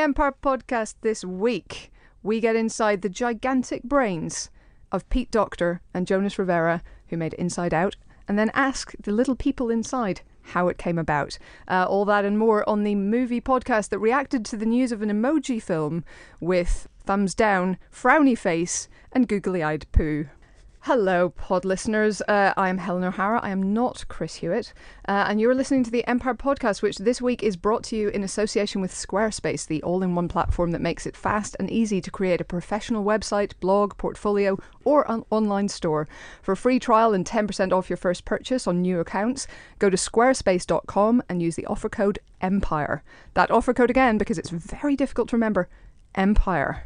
Empire podcast this week, we get inside the gigantic brains of Pete Docter and Jonas Rivera, who made Inside Out, and then ask the little people inside how it came about. Uh, all that and more on the movie podcast that reacted to the news of an emoji film with thumbs down, frowny face, and googly eyed poo. Hello, pod listeners. Uh, I am Helen O'Hara. I am not Chris Hewitt. Uh, and you're listening to the Empire Podcast, which this week is brought to you in association with Squarespace, the all in one platform that makes it fast and easy to create a professional website, blog, portfolio, or an online store. For a free trial and 10% off your first purchase on new accounts, go to squarespace.com and use the offer code EMPIRE. That offer code again, because it's very difficult to remember EMPIRE.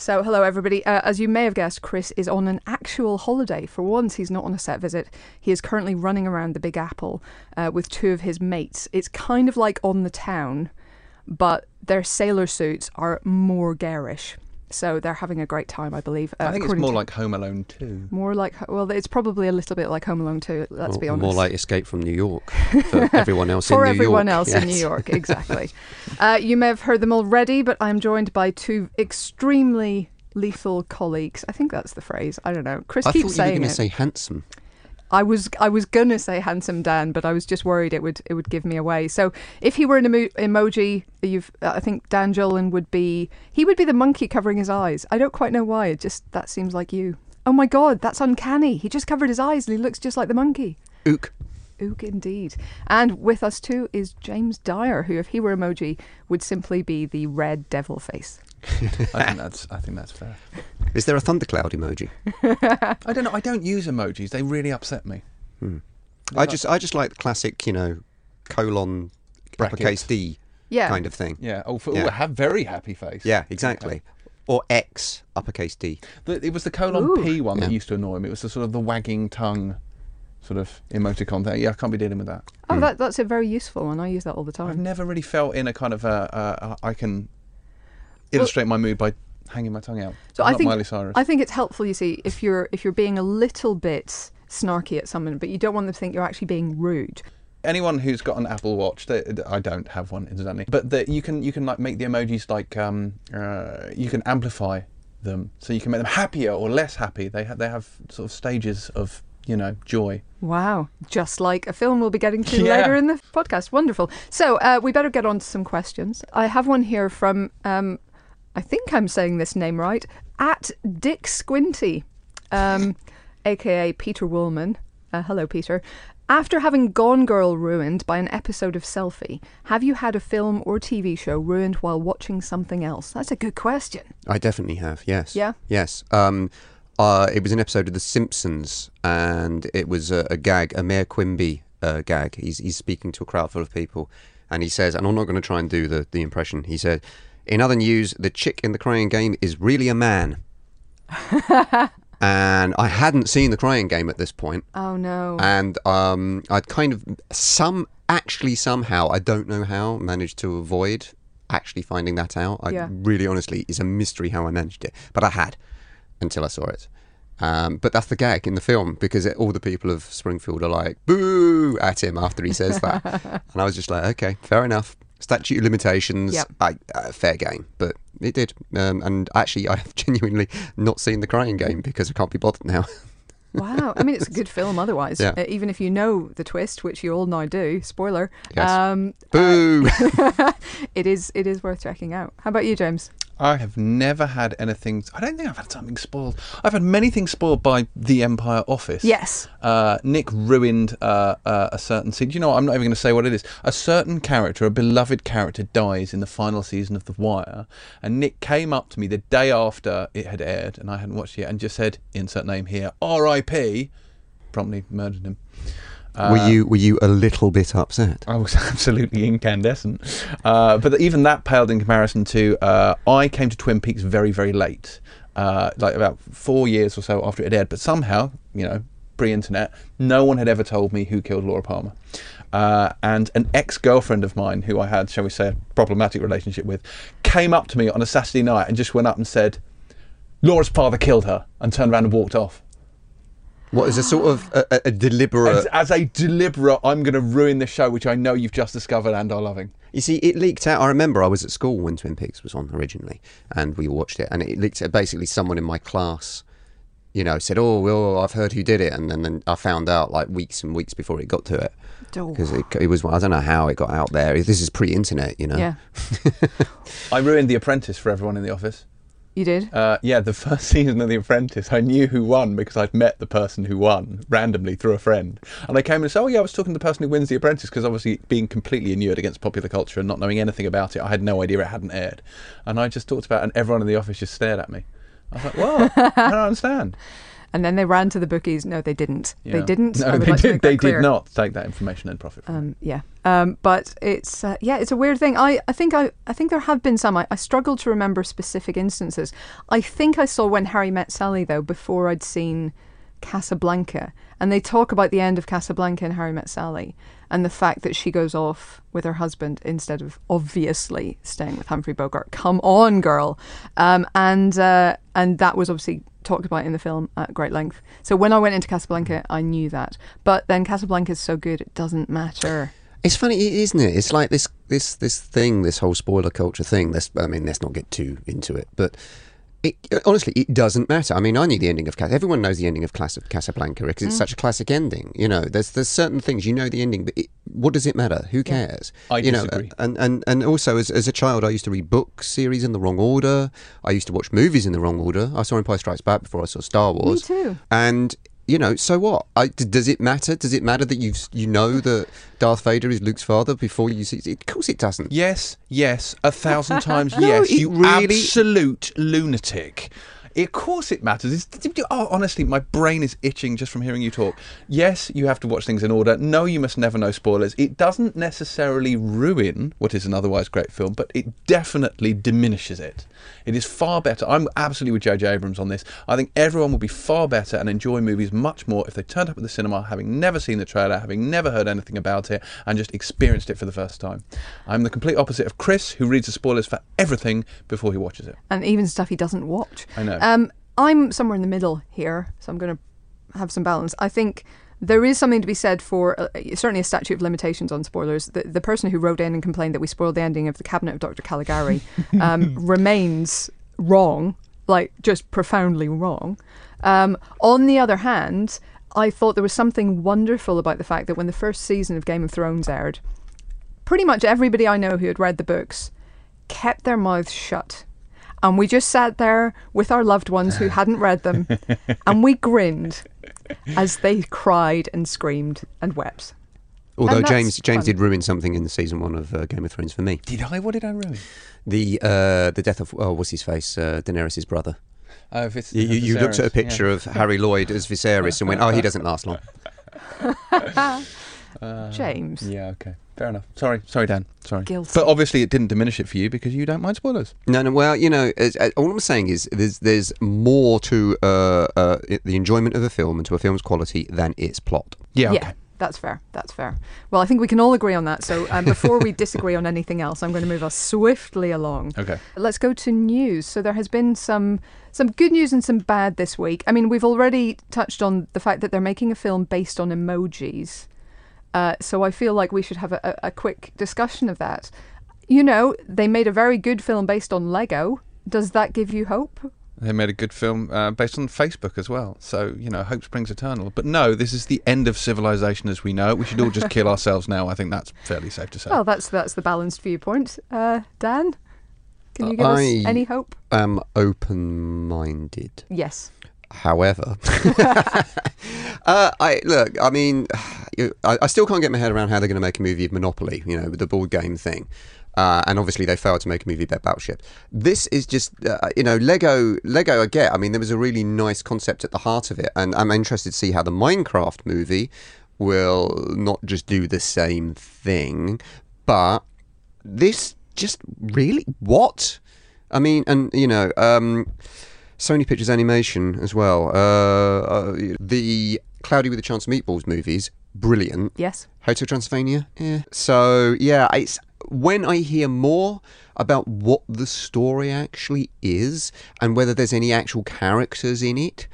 So, hello everybody. Uh, as you may have guessed, Chris is on an actual holiday. For once, he's not on a set visit. He is currently running around the Big Apple uh, with two of his mates. It's kind of like on the town, but their sailor suits are more garish. So they're having a great time, I believe. Uh, I think it's more like Home Alone 2. more like well, it's probably a little bit like Home Alone too. Let's Or- be honest. More like Escape from New York for everyone else for in New York. For everyone York. else in New York, exactly. uh, you may have heard them already, but I'm joined by two extremely lethal colleagues. I think that's the phrase. I don't know. Chris I keeps thought you were saying going to say handsome. I was I was gonna say handsome Dan, but I was just worried it would it would give me away. So if he were an emo- emoji, you've uh, I think Dan Jolin would be he would be the monkey covering his eyes. I don't quite know why. It just that seems like you. Oh my god, that's uncanny. He just covered his eyes and he looks just like the monkey. Ook. Ook indeed. And with us too is James Dyer, who, if he were emoji, would simply be the red devil face. I think that's I think that's fair. Is there a thundercloud emoji? I don't know. I don't use emojis. They really upset me. Hmm. I just I just like the classic, you know, colon Brackets. uppercase D Yeah. kind of thing. Yeah. Oh, for, Yeah. oh, have very happy face. Yeah, exactly. Or X uppercase D. The, it was the colon Ooh. P one that Yeah. used to annoy me. It was the sort of the wagging tongue, sort of emoticon thing. Yeah, I can't be dealing with that. Oh, hmm. that, that's a very useful one. I use that all the time. I've never really felt in a kind of a, a, a I can illustrate my mood by hanging my tongue out. So I'm I think Miley Cyrus. I think it's helpful. You see, if you're if you're being a little bit snarky at someone, but you don't want them to think you're actually being rude. anyone who's got an Apple Watch, they, I don't have one incidentally, but that you can you can like make the emojis like um, uh, you can amplify them, so you can make them happier or less happy. They have they have sort of stages of you know joy. Wow, just like a film we'll be getting to Yeah. later in the podcast. Wonderful. So uh, we better get on to some questions. I have one here from, um, I think I'm saying this name right, at Dick Squinty, um, aka Peter Woolman. Uh, hello, Peter. After having Gone Girl ruined by an episode of Selfie, have you had a film or TV show ruined while watching something else? That's a good question. I definitely have. Yes. Yeah? Yes. Um, uh, it was an episode of The Simpsons, and it was a, a gag, a Mayor Quimby uh, gag. He's he's speaking to a crowd full of people, and he says, and I'm not going to try and do the the impression. He said, "In other news, the chick in the crying game is really a man." and I hadn't seen the crying game at this point, Oh no. and um, I'd kind of some actually somehow I don't know how managed to avoid actually finding that out. I Yeah. really honestly is a mystery how I managed it, but I had until I saw it. Um, but that's the gag in the film because it, all the people of Springfield are like boo at him after he says that, and I was just like, okay, fair enough. Statute of limitations, Yep. I, uh, fair game, but it did. Um, and actually, I have genuinely not seen the crying game because I can't be bothered now. Wow. I mean, it's a good film otherwise. Yeah. Uh, even if you know the twist, which you all now do, spoiler. Yes. Um, boo! it is it is worth checking out. How about you, James? I have never had anything. I don't think I've had something spoiled. I've had many things spoiled by the Empire Office. Yes. Uh, Nick ruined uh, uh, a certain scene. Do you know what? I'm not even going to say what it is. A certain character, a beloved character, dies in the final season of The Wire. And Nick came up to me the day after it had aired, and I hadn't watched it yet, and just said, insert name here, R.I.P. Promptly murdered him. Were you were you a little bit upset? I was absolutely incandescent. Uh, but even that paled in comparison to uh, I came to Twin Peaks very, very late, uh, like about four years or so after it aired. But somehow, you know, pre-internet, no one had ever told me who killed Laura Palmer. Uh, and an ex-girlfriend of mine, who I had, shall we say, a problematic relationship with, came up to me on a Saturday night and just went up and said, "Laura's father killed her," and turned around and walked off. What is a sort of a, a- a deliberate? As, as a deliberate, I'm going to ruin the show, which I know you've just discovered and are loving. You see, it leaked out. I remember I was at school when Twin Peaks was on originally, and we watched it, and it leaked out. Basically, someone in my class, you know, said, "Oh, well, I've heard who did it," and then, then I found out like weeks and weeks before it got to it because it, it was. I don't know how it got out there. This is pre-internet, you know. Yeah, I ruined The Apprentice for everyone in the office. You did. Uh, yeah, the first season of The Apprentice, I knew who won because I'd met the person who won randomly through a friend. And I came and said, Oh, yeah, I was talking to the person who wins The Apprentice because obviously being completely inured against popular culture and not knowing anything about it, I had no idea it hadn't aired. And I just talked about it, and everyone in the office just stared at me. I was like, Whoa, I don't understand. And then they ran to the bookies. No, they didn't. They didn't. No, they like did. They clear. did not take that information and profit from it. Um, yeah, um, but it's uh, yeah, it's a weird thing. I, I think I, I think there have been some. I, I struggle to remember specific instances. I think I saw when Harry met Sally though before I'd seen Casablanca, and they talk about the end of Casablanca and Harry met Sally, and the fact that she goes off with her husband instead of obviously staying with Humphrey Bogart. Come on, girl, um, and uh, and that was obviously talked about in the film at great length. So when I went into Casablanca, I knew that, but then Casablanca is so good it doesn't matter. It's funny, isn't it? It's like this, this, this thing, this whole spoiler culture thing. Let's, I mean, let's not get too into it, but it, honestly, it doesn't matter. I mean, I knew the ending of Cas. Everyone knows the ending of Cas- Casablanca because it's mm. such a classic ending. You know, there's there's certain things you know the ending, but it, what does it matter? Who cares? I you disagree. Know, and and and also as as a child, I used to read book series in the wrong order. I used to watch movies in the wrong order. I saw Empire Strikes Back before I saw Star Wars. Me too. And you know, so what? I, d- does it matter? Does it matter that you you know that Darth Vader is Luke's father before you see? Of course, it doesn't. Yes, yes, a thousand times yes. it You really- absolute lunatic. Of course it matters. It's, oh, honestly, my brain is itching just from hearing you talk. Yes, you have to watch things in order. No, you must never know spoilers. It doesn't necessarily ruin what is an otherwise great film, but it definitely diminishes it. It is far better. I'm absolutely with J.J. Abrams on this. I think everyone will be far better and enjoy movies much more if they turned up at the cinema having never seen the trailer, having never heard anything about it, and just experienced it for the first time. I'm the complete opposite of Chris, who reads the spoilers for everything before he watches it. and even stuff he doesn't watch. I know. Um, I'm somewhere in the middle here, so I'm going to have some balance. I think there is something to be said for uh, certainly a statute of limitations on spoilers. The, the person who wrote in and complained that we spoiled the ending of the Cabinet of Dr. Caligari um, remains wrong, like just profoundly wrong. Um, on the other hand, I thought there was something wonderful about the fact that when the first season of Game of Thrones aired, pretty much everybody I know who had read the books kept their mouths shut. And we just sat there with our loved ones who hadn't read them, and we grinned as they cried and screamed and wept. Although And James James fun. did ruin something in the season one of uh, Game of Thrones for me. Did I? What did I ruin? The uh, the death of oh what's his face uh, Daenerys' brother. Oh, if it's You, you, you looked at a Viserys, yeah. picture of Harry Lloyd as Viserys and went, oh, he doesn't last long. James. Yeah, okay. Fair enough. Sorry, sorry, Dan. Sorry. Guilty. But obviously, it didn't diminish it for you because you don't mind spoilers. No, no. Well, you know, as, as- all I'm saying is there's there's more to uh, uh, i- the enjoyment of a film and to a film's quality than its plot. Yeah. Yeah, that's fair. That's fair. Well, I think we can all agree on that. So um, before we disagree on anything else, I'm going to move us swiftly along. Okay. Let's go to news. So there has been some some good news and some bad this week. I mean, we've already touched on the fact that they're making a film based on emojis. Uh, so I feel like we should have a, a, a quick discussion of that. You know, they made a very good film based on Lego. Does that give you hope? They made a good film uh, based on Facebook as well. So, you know, hope springs eternal. But no, this is the end of civilization as we know it. We should all just kill ourselves now. I think that's fairly safe to say. Well, that's that's the balanced viewpoint. Uh, Dan, can you give I- us any hope? Um, open-minded. Yes. However, uh, I look. I mean, I, I still can't get my head around how they're going to make a movie of Monopoly. You know, the board game thing. Uh, and obviously, they failed to make a movie about Battleship. This is just, uh, you know, Lego. Lego, I get. I mean, there was a really nice concept at the heart of it, and I'm interested to see how the Minecraft movie will not just do the same thing, but this just really what? I mean, and you know, um, Sony Pictures Animation as well. Uh, uh, the Cloudy with a Chance of Meatballs movies, brilliant. Yes. Hotel Transylvania, yeah. So yeah, it's when I hear more about what the story actually is and whether there's any actual characters in it.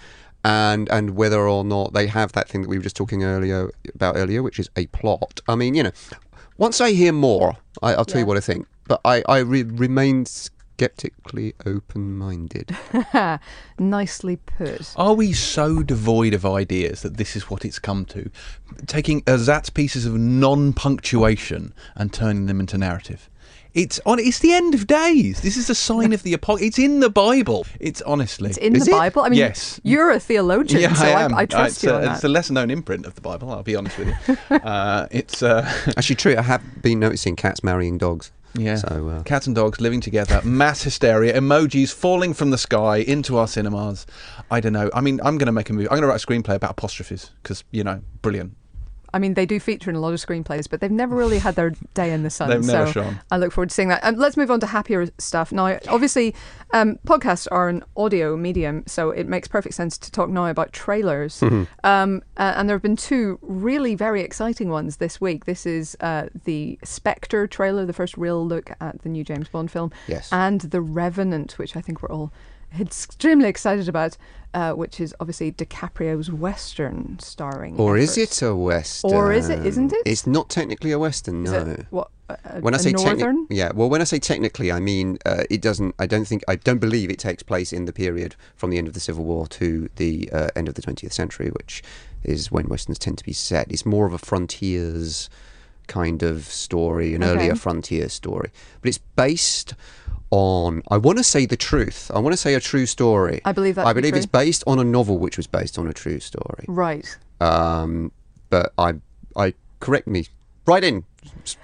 and and whether or not they have that thing that we were just talking earlier about earlier, which is a plot. I mean, you know, once I hear more, I, I'll tell you what I think. But I I re- remain skeptically open-minded. Nicely put. Are we so devoid of ideas that this is what it's come to? Taking ersatz pieces of non-punctuation and turning them into narrative. It's on. It's the end of days. This is a sign of the apocalypse. It's in the Bible. It's honestly. It's in Is the it? Bible. I mean, Yes. you're a theologian, yeah, so I I, am. I, trust it's, you uh, on it's the that. lesser known imprint of the Bible. I'll be honest with you. uh, it's uh, Actually, true. I have been noticing cats marrying dogs. Yeah. So uh, Cats and dogs living together, mass hysteria, emojis falling from the sky into our cinemas. I don't know. I mean, I'm going to make a movie. I'm going to write a screenplay about apostrophes because you know, brilliant. I mean, they do feature in a lot of screenplays, but they've never really had their day in the sun. They've never so shone. I look forward to seeing that. Um, let's move on to happier stuff. Now, obviously, um, podcasts are an audio medium, so it makes perfect sense to talk now about trailers. Mm-hmm. Um, uh, and there have been two really very exciting ones this week. This is uh, the Spectre trailer, the first real look at the new James Bond film, Yes. and The Revenant, which I think we're all extremely excited about, uh, which is obviously DiCaprio's Western starring. or is it a western? Or is it- isn't it? It's not technically a western. Is No. it what? A, when I say techni- northern, yeah, well, when I say technically, I mean uh, it doesn't. I don't think. I don't believe it takes place in the period from the end of the Civil War to the uh, end of the 20th century, which is when westerns tend to be set. It's more of a frontiers kind of story, an Okay. earlier frontier story, but it's based on. I want to say the truth. I want to say a true story. I believe that. I be believe true. it's based on a novel which was based on a true story. right. Um, but I, I correct me. Write in,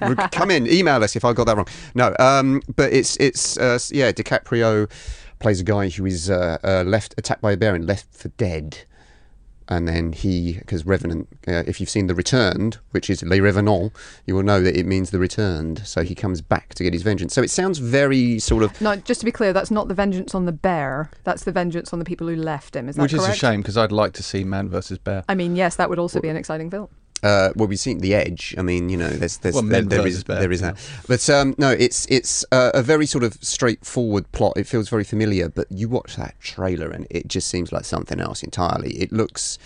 come in, email us if I got that wrong. No, um, but it's it's uh, yeah. DiCaprio plays a guy who is uh, uh, left attacked by a bear and left for dead, and then he because Revenant. Uh, if you've seen The Returned, which is Les Revenants, you will know that it means the returned. So he comes back to get his vengeance. So it sounds very sort of Now, just to be clear, that's not the vengeance on the bear. That's the vengeance on the people who left him. Is that Which is a shame because I'd like to see Man versus Bear. I mean, yes, that would also be an exciting film. Uh, well, we've seen the edge. I mean, you know, there's, there's Well, there, there is there is that. But um, no, it's it's uh, a very sort of straightforward plot. It feels very familiar, but you watch that trailer and it just seems like something else entirely. It looks.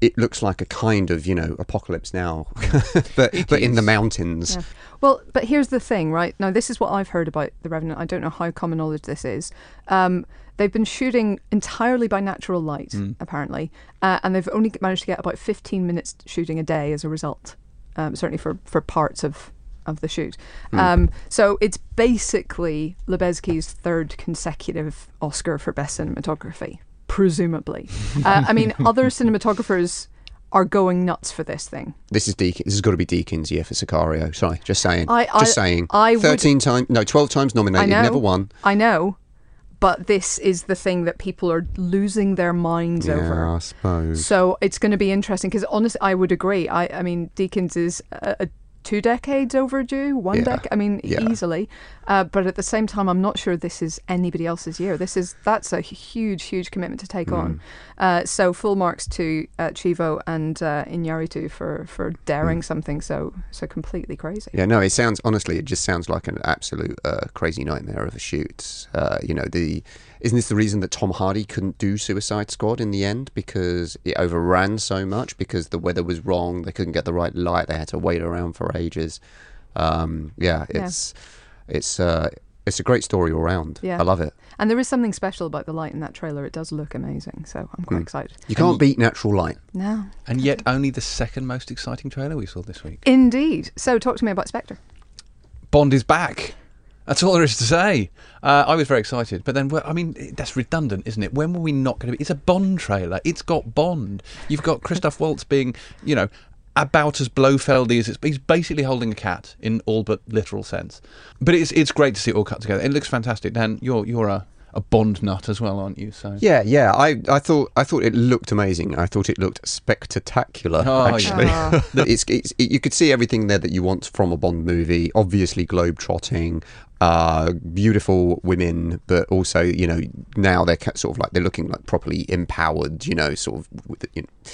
It looks like a kind of, you know, apocalypse now, but It but in the mountains. Yeah. Well, but here's the thing, right? Now, this is what I've heard about The Revenant. I don't know how common knowledge this is. Um, they've been shooting entirely by natural light, Mm. apparently, uh, and they've only managed to get about 15 minutes shooting a day as a result, um, certainly for, for parts of, of the shoot. Um, so it's basically Lubezki's third consecutive Oscar for Best Cinematography, presumably. uh, I mean, other cinematographers are going nuts for this thing. This is Deakins. This has got to be Deakins' year for Sicario. Sorry, just saying. I- I- just saying. I would- Thirteen times, no, twelve times nominated, know. never won. I know, but this is the thing that people are losing their minds Yeah, over. I suppose. So it's going to be interesting because honestly, I would agree. I, I mean, Deakins is a, a two decades overdue, one Yeah, dec. I mean, yeah. easily. Uh, but at the same time, I'm not sure this is anybody else's year. This is that's a huge, huge commitment to take Mm. on. Uh, so full marks to uh, Chivo and uh, Iñárritu for for daring something so so completely crazy. Mm. Yeah, no, it sounds honestly, it just sounds like an absolute uh, crazy nightmare of a shoot. Uh, you know, the isn't this the reason that Tom Hardy couldn't do Suicide Squad in the end because it overran so much because the weather was wrong, they couldn't get the right light, they had to wait around for ages. Um, yeah, Yeah. it's it's uh, it's a great story all round. Yeah. I love it. And there is something special about the light in that trailer. It does look amazing, so I'm quite Mm. excited. You can't beat natural light. No. And yet, only the second most exciting trailer we saw this week. Indeed. So talk to me about Spectre. Bond is back. That's all there is to say. Uh, I was very excited, but then, I mean, that's redundant, isn't it? When were we not going to be? It's a Bond trailer. It's got Bond. You've got Christoph Waltz being, you know, about as Blofeldy as it's. He's basically holding a cat in all but literal sense. But it's it's great to see it all cut together. It looks fantastic. Dan, you're you're a, a Bond nut as well, aren't you? So Yeah, yeah. I, I thought I thought it looked amazing. I thought it looked spectacular. Oh, actually, Ah. That it's, it's it, you could see everything there that you want from a Bond movie. Obviously, globe trotting, uh, beautiful women, but also you know now they're sort of like they're looking like properly empowered. You know, sort of. With, you know.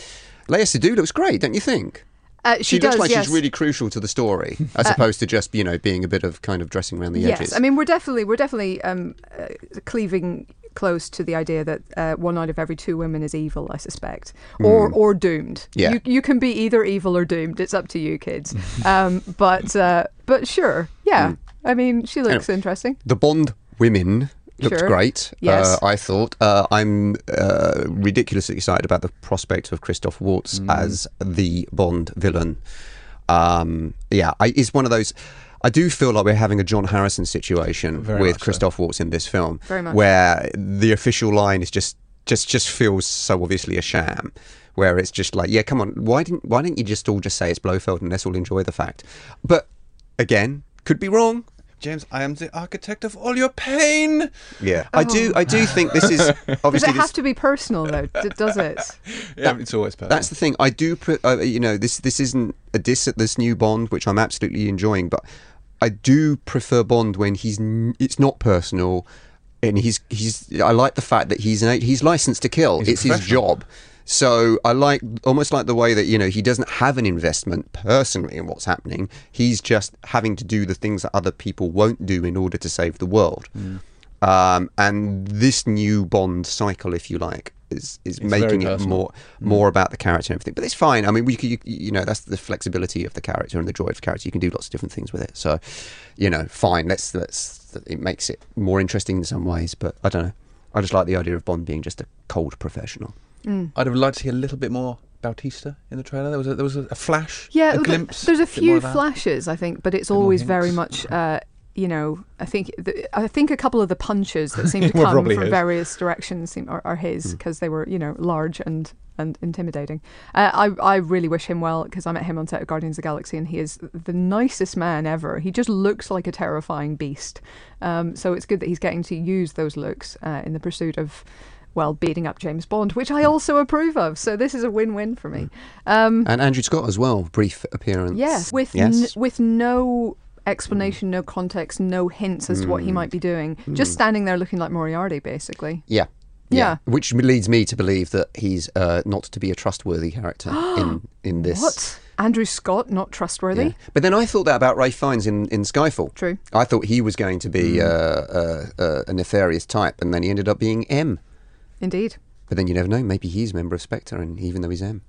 Léa Seydoux looks great, don't you think? Uh, she, looks does, like yes. Uh, she's really crucial to the story, as opposed to just you know being a bit of kind of dressing around the yes. edges. I mean, we're definitely we're definitely um, uh, cleaving close to the idea that uh, one out of every two women is evil. I suspect, or or doomed. Yeah. you, you can be either evil or doomed. It's up to you, kids. um, but uh, but sure, yeah. I mean, she looks interesting. The Bond women looked Sure. great. Yes. Uh, I thought. Uh, I'm uh, ridiculously excited about the prospect of Christoph Waltz as the Bond villain. Um, yeah, I, it's one of those. I do feel like we're having a John Harrison situation Very with much so. Christoph Waltz in this film, Very much. where the official line is just just just feels so obviously a sham. Where it's just like, yeah, come on, why didn't why didn't you just all just say it's Blofeld and let's all enjoy the fact? But again, could be wrong. James, I am the architect of all your pain. Yeah, I do. I do think this is obviously. Does it have this, to be personal though? D- does it? Yeah, it's always perfect. that's the thing. I do. Pre- uh, you know, this this isn't a diss at this new Bond, which I'm absolutely enjoying, but I do prefer Bond when he's n- it's not personal, and he's he's. I like the fact that he's an, he's licensed to kill. He's it's his job. So I like almost like the way that you know he doesn't have an investment personally in what's happening. He's just having to do the things that other people won't do in order to save the world. Mm. Um, and this new Bond cycle, if you like, is is It's making it. Mm. more more about the character and everything. But it's fine. I mean, we you, you know that's the flexibility of the character and the joy of the character. You can do lots of different things with it. So, you know, fine. Let's let's it makes it more interesting in some ways. But I don't know. I just like the idea of Bond being just a cold professional. I'd have liked to see a little bit more Bautista in the trailer. There was a, there was a, flash, Yeah, a glimpse. there's a few flashes, I think, but it's always very much. Uh, you know, I think the, I think a couple of the punches that seem to come from his. various directions seem are, are his because they were you know large and and intimidating. Uh, I I really wish him well because I met him on set of Guardians of the Galaxy and he is the nicest man ever. He just looks like a terrifying beast. Um, so it's good that he's getting to use those looks uh, in the pursuit of. Well, beating up James Bond, which I also approve of. So this is a win-win for me. Um, And Andrew Scott as well. Brief appearance. Yes, with yes. n- with no explanation, no context, no hints as to what he might be doing. Just standing there looking like Moriarty, basically. Yeah. Yeah. Which leads me to believe that he's uh, not to be a trustworthy character in in this. What? Andrew Scott, not trustworthy? Yeah. But then I thought that about Ralph Fiennes in, in Skyfall. True. I thought he was going to be uh, uh, uh, a nefarious type, and then he ended up being M. Indeed. But then you never know. Maybe he's a member of Spectre, and even though he's M.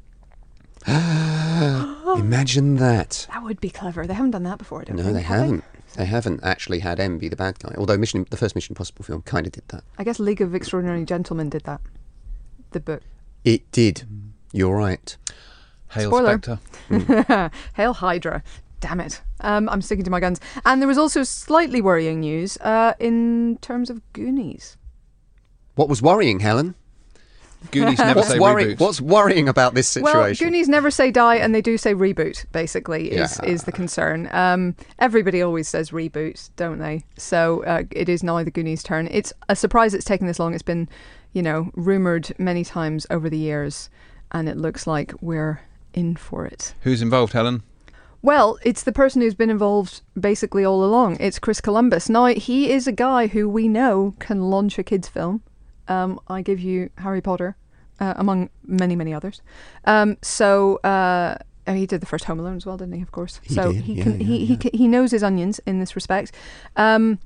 Imagine that. That would be clever. They haven't done that before, I don't No, think, they have haven't. They haven't actually had M be the bad guy. Although Mission, the first Mission Impossible film kind of did that. I guess League of Extraordinary Gentlemen did that. The book. It did. You're right. Hail Spoiler. Spectre. Hail Hydra. Damn it. Um, I'm sticking to my guns. And there was also slightly worrying news uh, in terms of Goonies. What was worrying, Helen? Goonies never What's, say worry- reboot. what's worrying about this situation? Well, Goonies never say die, and they do say reboot. Basically, is Yeah. is the concern. Um, everybody always says reboot, don't they? So uh, it is now the Goonies' turn. It's a surprise it's taken this long. It's been, you know, rumored many times over the years, and it looks like we're in for it. Who's involved, Helen? Well, it's the person who's been involved basically all along. It's Chris Columbus. Now, he is a guy who we know can launch a kids' film. Um, I give you Harry Potter, uh, among many, many others. Um, so uh, he did the first Home Alone as well, didn't he? Of course. He so did, he can yeah, he, he yeah. ca- he knows his onions in this respect. Um,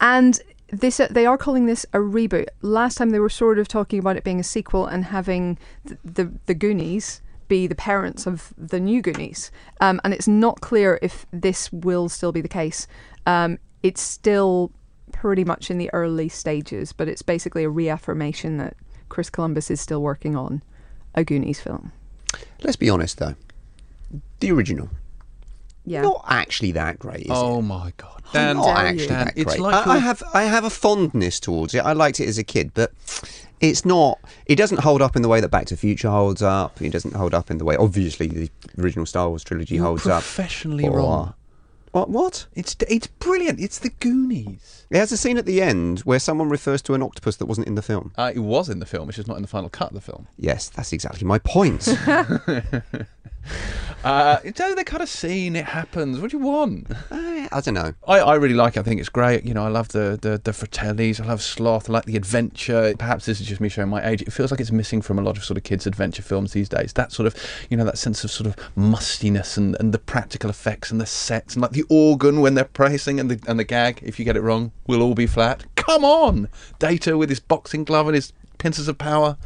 and this uh, they are calling this a reboot. Last time they were sort of talking about it being a sequel and having the the, the Goonies be the parents of the new Goonies. Um, and it's not clear if this will still be the case. Um, it's still pretty much in the early stages, but it's basically a reaffirmation that Chris Columbus is still working on a Goonies film. Let's be honest, though. The original, Yeah. not actually that great, is oh it? my God, Dan! not actually you. Dan, that it's great. like I, I have I have a fondness towards it. I liked it as a kid, but it's not. It doesn't hold up in the way that Back to the Future holds up. It doesn't hold up in the way, obviously, the original Star Wars trilogy You're holds up. professionally Or- wrong. What? What? It's it's brilliant. It's the Goonies. It has a scene at the end where someone refers to an octopus that wasn't in the film. Uh, it was in the film. It's just not in the final cut of the film. Yes, that's exactly my point. Uh, so they kind of scene. It happens. What do you want? Eh, I don't know. I, I really like it. I think it's great. You know, I love the, the, the Fratellis. I love Sloth. I like the adventure. Perhaps this is just me showing my age. It feels like it's missing from a lot of sort of kids' adventure films these days. That sort of, you know, that sense of sort of mustiness and, and the practical effects and the sets and like the organ when they're pricing and the, and the gag, if you get it wrong, will all be flat. Come on! Data with his boxing glove and his pincers of power.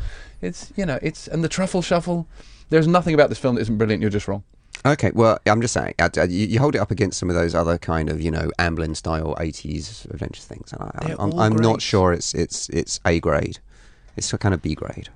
It's, you know, it's, and the truffle shuffle. There's nothing about this film that isn't brilliant. You're just wrong. Okay, well, I'm just saying, uh, uh, you, you hold it up against some of those other kind of, you know, Amblin style '80s adventure things. and I, They're I'm, I'm not sure it's it's it's A grade. It's a kind of B grade.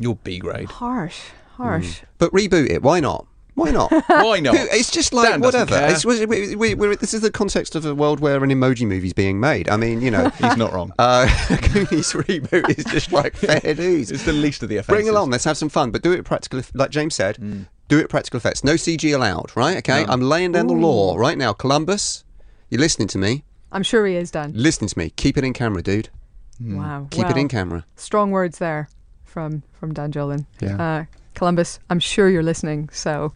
You're B grade. Harsh, harsh. But reboot it. Why not? Why not? Why not? It's just like Dan whatever. It's, we, we, we, we're, this is the context of a world where an emoji movie's being made. I mean, you know, He's not wrong. uh, Goonies reboot is just like fair dues. It's the least of the offences. Bring along, let's have some fun, but do it practical. Like James said, Mm. do it practical effects. No CG allowed, right? Okay, I'm laying down the law right now. Columbus, you're listening to me. I'm sure he is, Dan. Listening to me. Keep it in camera, dude. Wow. Keep it in camera. Strong words there from from Dan Jolin. Yeah. Uh, Columbus, I'm sure you're listening, so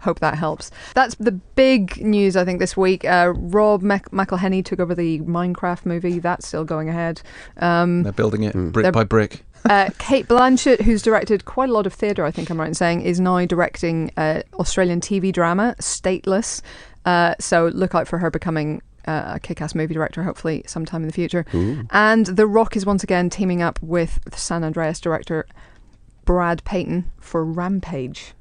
hope that helps. That's the big news, I think, this week. Uh, Rob Mac- McElhenney took over the Minecraft movie. That's still going ahead. Um, They're building it brick by brick. uh, Cate Blanchett, who's directed quite a lot of theatre, I think I'm right in saying, is now directing uh, Australian TV drama, Stateless. Uh, so look out for her becoming uh, a kick ass movie director, hopefully, sometime in the future. And The Rock is once again teaming up with the San Andreas director Brad Peyton for Rampage.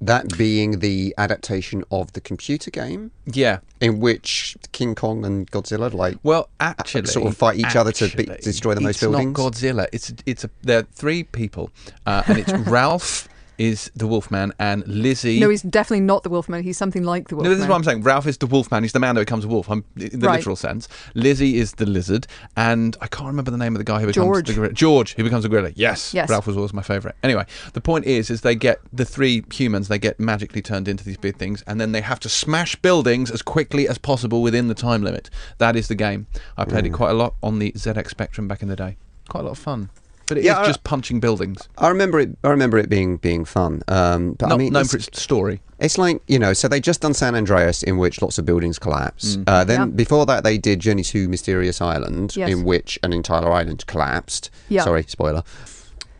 That being the adaptation of the computer game Yeah. in which King Kong and Godzilla like Well, actually, sort of fight each other to be- destroy the most it's buildings? not Godzilla. It's it's a there are three people, uh, and it's Ralph is the Wolfman and Lizzie. No, he's definitely not the Wolfman. He's something like the No, Wolfman. this is what I'm saying. Ralph is the Wolfman. He's the man who becomes a wolf. I'm, in the Right. literal sense. Lizzie is the lizard, and I can't remember the name of the guy who becomes George. the gorilla. George, who becomes a gorilla. Yes. Yes. Ralph was always my favourite. Anyway, the point is, is they get the three humans. They get magically turned into these big things, and then they have to smash buildings as quickly as possible within the time limit. That is the game. I played Mm. it quite a lot on the ZX Spectrum back in the day. Quite a lot of fun. But it is Yeah, I- just punching buildings. I remember it. I remember it being being fun. Um, but Not I mean, known it's, for its story. it's like you know. So they just done San Andreas, in which lots of buildings collapse. Mm. Uh, then Yeah. before that, they did Journey to Mysterious Island, Yes. in which an entire island collapsed. Yeah. Sorry, spoiler.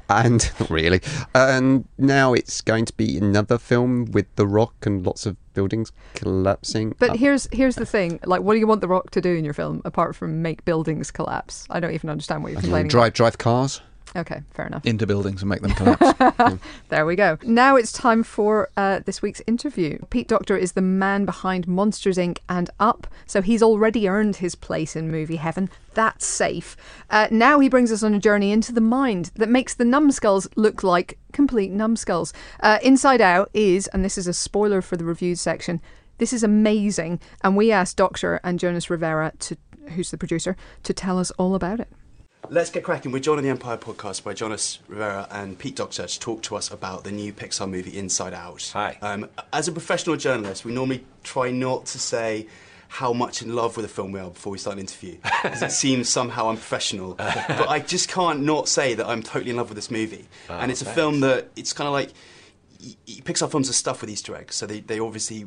And not really. And now it's going to be another film with The Rock and lots of buildings collapsing. But Uh, here's here's the thing. Like, what do you want The Rock to do in your film apart from make buildings collapse? I don't even understand what you're I complaining drive drive cars. Okay, fair enough. Into buildings and make them collapse. There we go. Now it's time for uh, this week's interview. Pete Docter is the man behind Monsters Inc. and Up, so he's already earned his place in movie heaven. That's safe. Uh, now he brings us on a journey into the mind that makes the numbskulls look like complete numbskulls. Uh, Inside Out is, and this is a spoiler for the reviews section, this is amazing. And we asked Docter and Jonas Rivera, to, who's the producer, to tell us all about it. Let's get cracking. We're joining the Empire podcast by Jonas Rivera and Pete Docter to talk to us about the new Pixar movie Inside Out. Hi. Um, as a professional journalist, we normally try not to say how much in love with a film we are before we start an interview, because it seems somehow unprofessional. but I just can't not say that I'm totally in love with this movie, and it's a film that it's kind of like. Y- y- Pixar films are stuffed with Easter eggs, so they, they obviously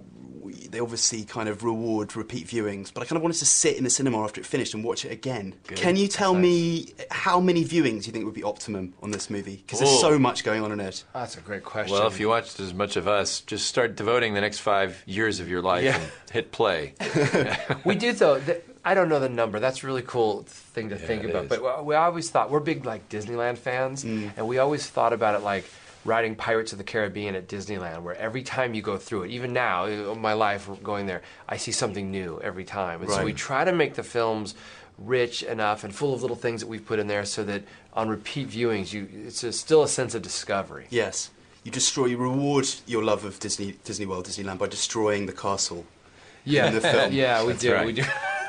they obviously kind of reward repeat viewings. But I kind of wanted to sit in the cinema after it finished and watch it again. Good. Can you tell That's me how many viewings you think would be optimum on this movie? Because there's so much going on in it. That's a great question. Well, if you watched as much of us, just start devoting the next five years of your life Yeah. and hit play. we do though. th- I don't know the number. That's a really cool thing to think about. is. But we- we always thought we're big like Disneyland fans, mm. and we always thought about it like riding Pirates of the Caribbean at Disneyland, where every time you go through it, even now, in my life going there, I see something new every time. And so we try to make the films rich enough and full of little things that we've put in there, so that on repeat viewings, you it's a, still a sense of discovery. Yes, you destroy, you reward your love of Disney, Disney World, Disneyland by destroying the castle. Yeah, in the film. yeah, we That's do. right. We do.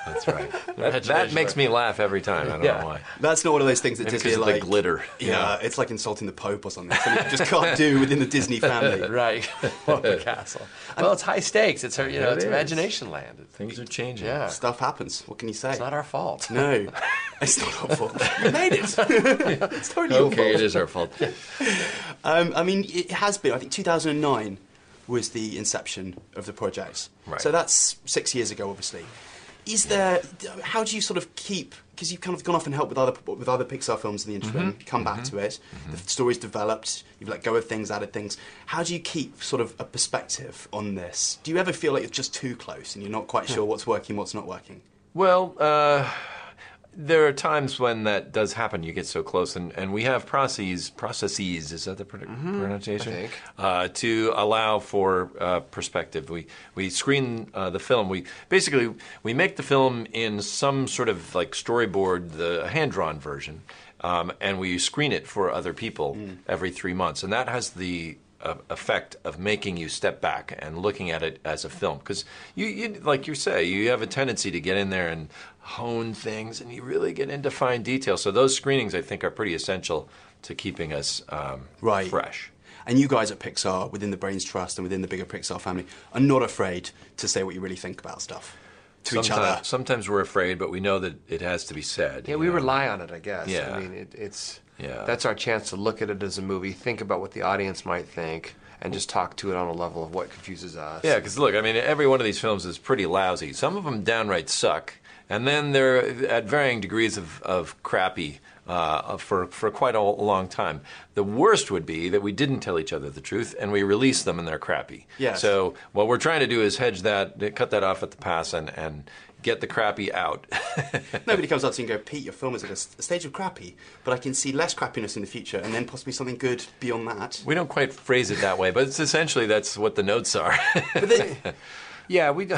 That's right. that, that makes me laugh every time. I don't Yeah. know why. That's not one of those things that Maybe Disney 'cause the like glitter, you Yeah, know? it's like insulting the Pope or something. Something you just can't do within the Disney family. right. Well, the castle. Well, it's high stakes. It's her, you know, It it's is. imagination land. Things are changing. yeah, Stuff happens. What can you say? it's not our fault. No, it's not our fault. You made it. it's totally your Okay, it is our fault. Um, I mean, it has been. I think 2009 was the inception of the project. Right. So that's six years ago, obviously. Is there? How do you sort of keep? Because you've kind of gone off and helped with other with other Pixar films in the interim. Mm-hmm. Come back mm-hmm. to it. Mm-hmm. The story's developed. You've let go of things, added things. How do you keep sort of a perspective on this? Do you ever feel like you're just too close and you're not quite sure what's working, what's not working? Well, uh, there are times when that does happen. You get so close, and, and we have processes. Processes is that the pr- pronunciation? I think. Uh, to allow for uh, perspective. We we screen uh, the film. We basically we make the film in some sort of like storyboard, the hand drawn version, um, and we screen it for other people every three months, and that has the uh, effect of making you step back and looking at it as a film because you, you like you say you have a tendency to get in there and hone things and you really get into fine detail so those screenings i think are pretty essential to keeping us um, Right. fresh And you guys at Pixar, within the Brains Trust and within the bigger Pixar family, are not afraid to say what you really think about stuff to each sometimes, other. sometimes we're afraid but we know that it has to be said Yeah, we know? rely on it, I guess. Yeah. I mean, it, it's Yeah. that's our chance to look at it as a movie, think about what the audience might think, and just talk to it on a level of what confuses us. Yeah, because look, I mean, every one of these films is pretty lousy. Some of them downright suck, and then they're at varying degrees of, of crappy uh, for for quite a long time. The worst would be that we didn't tell each other the truth and we release them and they're crappy. Yes. So what we're trying to do is hedge that, cut that off at the pass, and and get the crappy out. Nobody comes up to you and go, Pete, your film is at a stage of crappy, but I can see less crappiness in the future, and then possibly something good beyond that. we don't quite phrase it that way, but it's essentially that's what the notes are. Then, Yeah, we.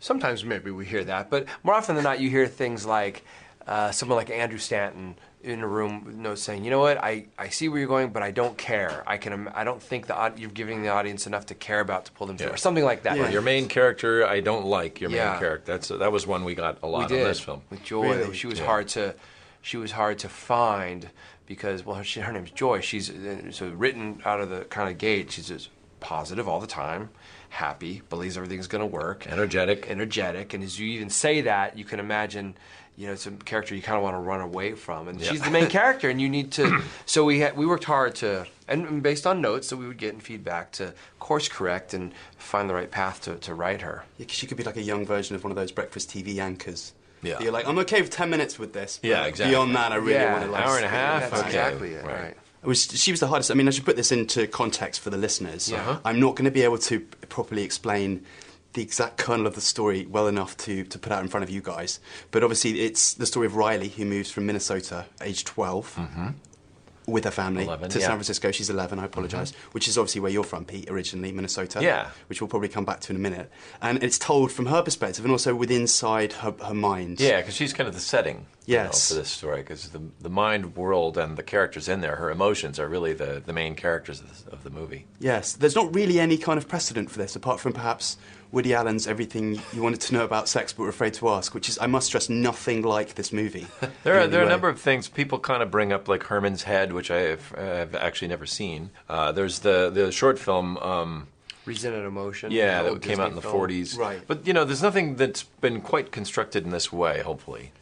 Sometimes maybe we hear that, but more often than not, you hear things like uh, someone like Andrew Stanton in a room with notes saying, "You know what? I, I see where you're going, but I don't care. I can. I don't think the you're giving the audience enough to care about to pull them through, Yeah. or something like that." Yeah. your main character, I don't like your Yeah. main character. That's that was one we got a lot did on this film. with Joy. Really? She was Yeah. hard to, she was hard to find because well, she, her name's Joy. She's uh, so written out of the kind of gate. She's just positive all the time, happy, believes everything's going to work, Energetic. energetic. And as you even say that, you can imagine. You know, it's a character you kind of want to run away from, and Yeah. she's the main character, and you need to. So we had, we worked hard to, and and based on notes that we would get and feedback, to course correct and find the right path to, to write her. yeah, 'cause she could be like a young version of one of those breakfast TV anchors. Yeah. You're like, I'm okay with 10 minutes with this. but Yeah, exactly. Beyond that, I really Yeah, want to like. hour and a half? That's Okay, exactly it. right. right. Was, she was the hardest. I mean, I should put this into context for the listeners. Yeah. Uh-huh. I'm not going to be able to properly explain the exact kernel of the story well enough to, to put out in front of you guys. But obviously, it's the story of Riley, who moves from Minnesota, age 12, with her family 11, to yeah. San Francisco. She's 11, I apologize, which is obviously where you're from, Pete, originally, Minnesota. Yeah. Which we'll probably come back to in a minute. And it's told from her perspective and also within inside her, her mind. Yeah, because she's kind of the setting. You know, Yes. for this story, because the the mind world and the characters in there, her emotions are really the, the main characters of the, of the movie. Yes, there's not really any kind of precedent for this, apart from perhaps Woody Allen's Everything You Wanted to Know About Sex But Were Afraid to Ask, which is, I must stress, nothing like this movie. There are any there are a number of things people kind of bring up, like Herman's Head, which I have, uh, have actually never seen. Uh, there's the the short film. Um, Reason and Emotion. yeah, that old came out in the film. 40s. Right. But you know, there's nothing that's been quite constructed in this way. Hopefully,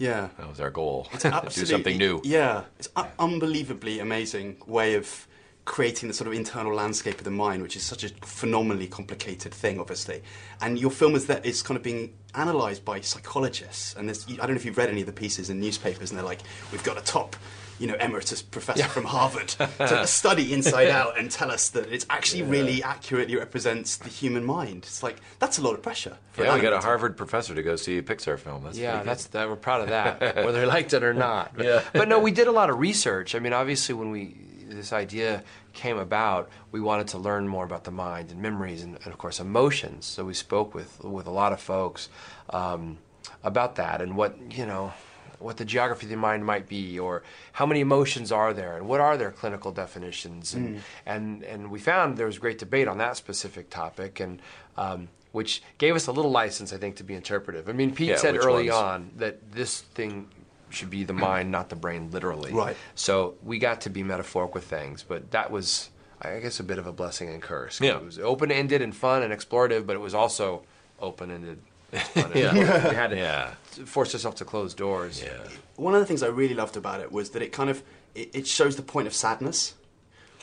Yeah. that was our goal. It's Do something new. Yeah, it's an unbelievably amazing way of creating the sort of internal landscape of the mind, which is such a phenomenally complicated thing, obviously. And your film is that it's kind of being analysed by psychologists. And there's, I don't know if you've read any of the pieces in newspapers, and they're like, "We've got a top." You know, emeritus professor from Harvard to study inside out and tell us that it actually really accurately represents the human mind. It's like that's a lot of pressure. For Yeah, we got a. Harvard professor to go see a Pixar film. That's Yeah, that's that. We're proud of that, whether they liked it or not. But, Yeah. but no, we did a lot of research. I mean, obviously, when we this idea came about, we wanted to learn more about the mind and memories and, and of course emotions. So we spoke with with a lot of folks um, about that and what you know what the geography of the mind might be, or how many emotions are there, and what are their clinical definitions, and and, and we found there was great debate on that specific topic, and um, which gave us a little license, I think, to be interpretive. I mean, Pete Yeah, said early ones? on that this thing should be the mind, not the brain, literally. Right. So we got to be metaphoric with things, but that was, I guess, a bit of a blessing and curse. Yeah. It was open ended and fun and explorative, but it was also open ended. Yeah. we had to Yeah. Force herself to close doors. Yeah. One of the things I really loved about it was that it kind of it, it shows the point of sadness.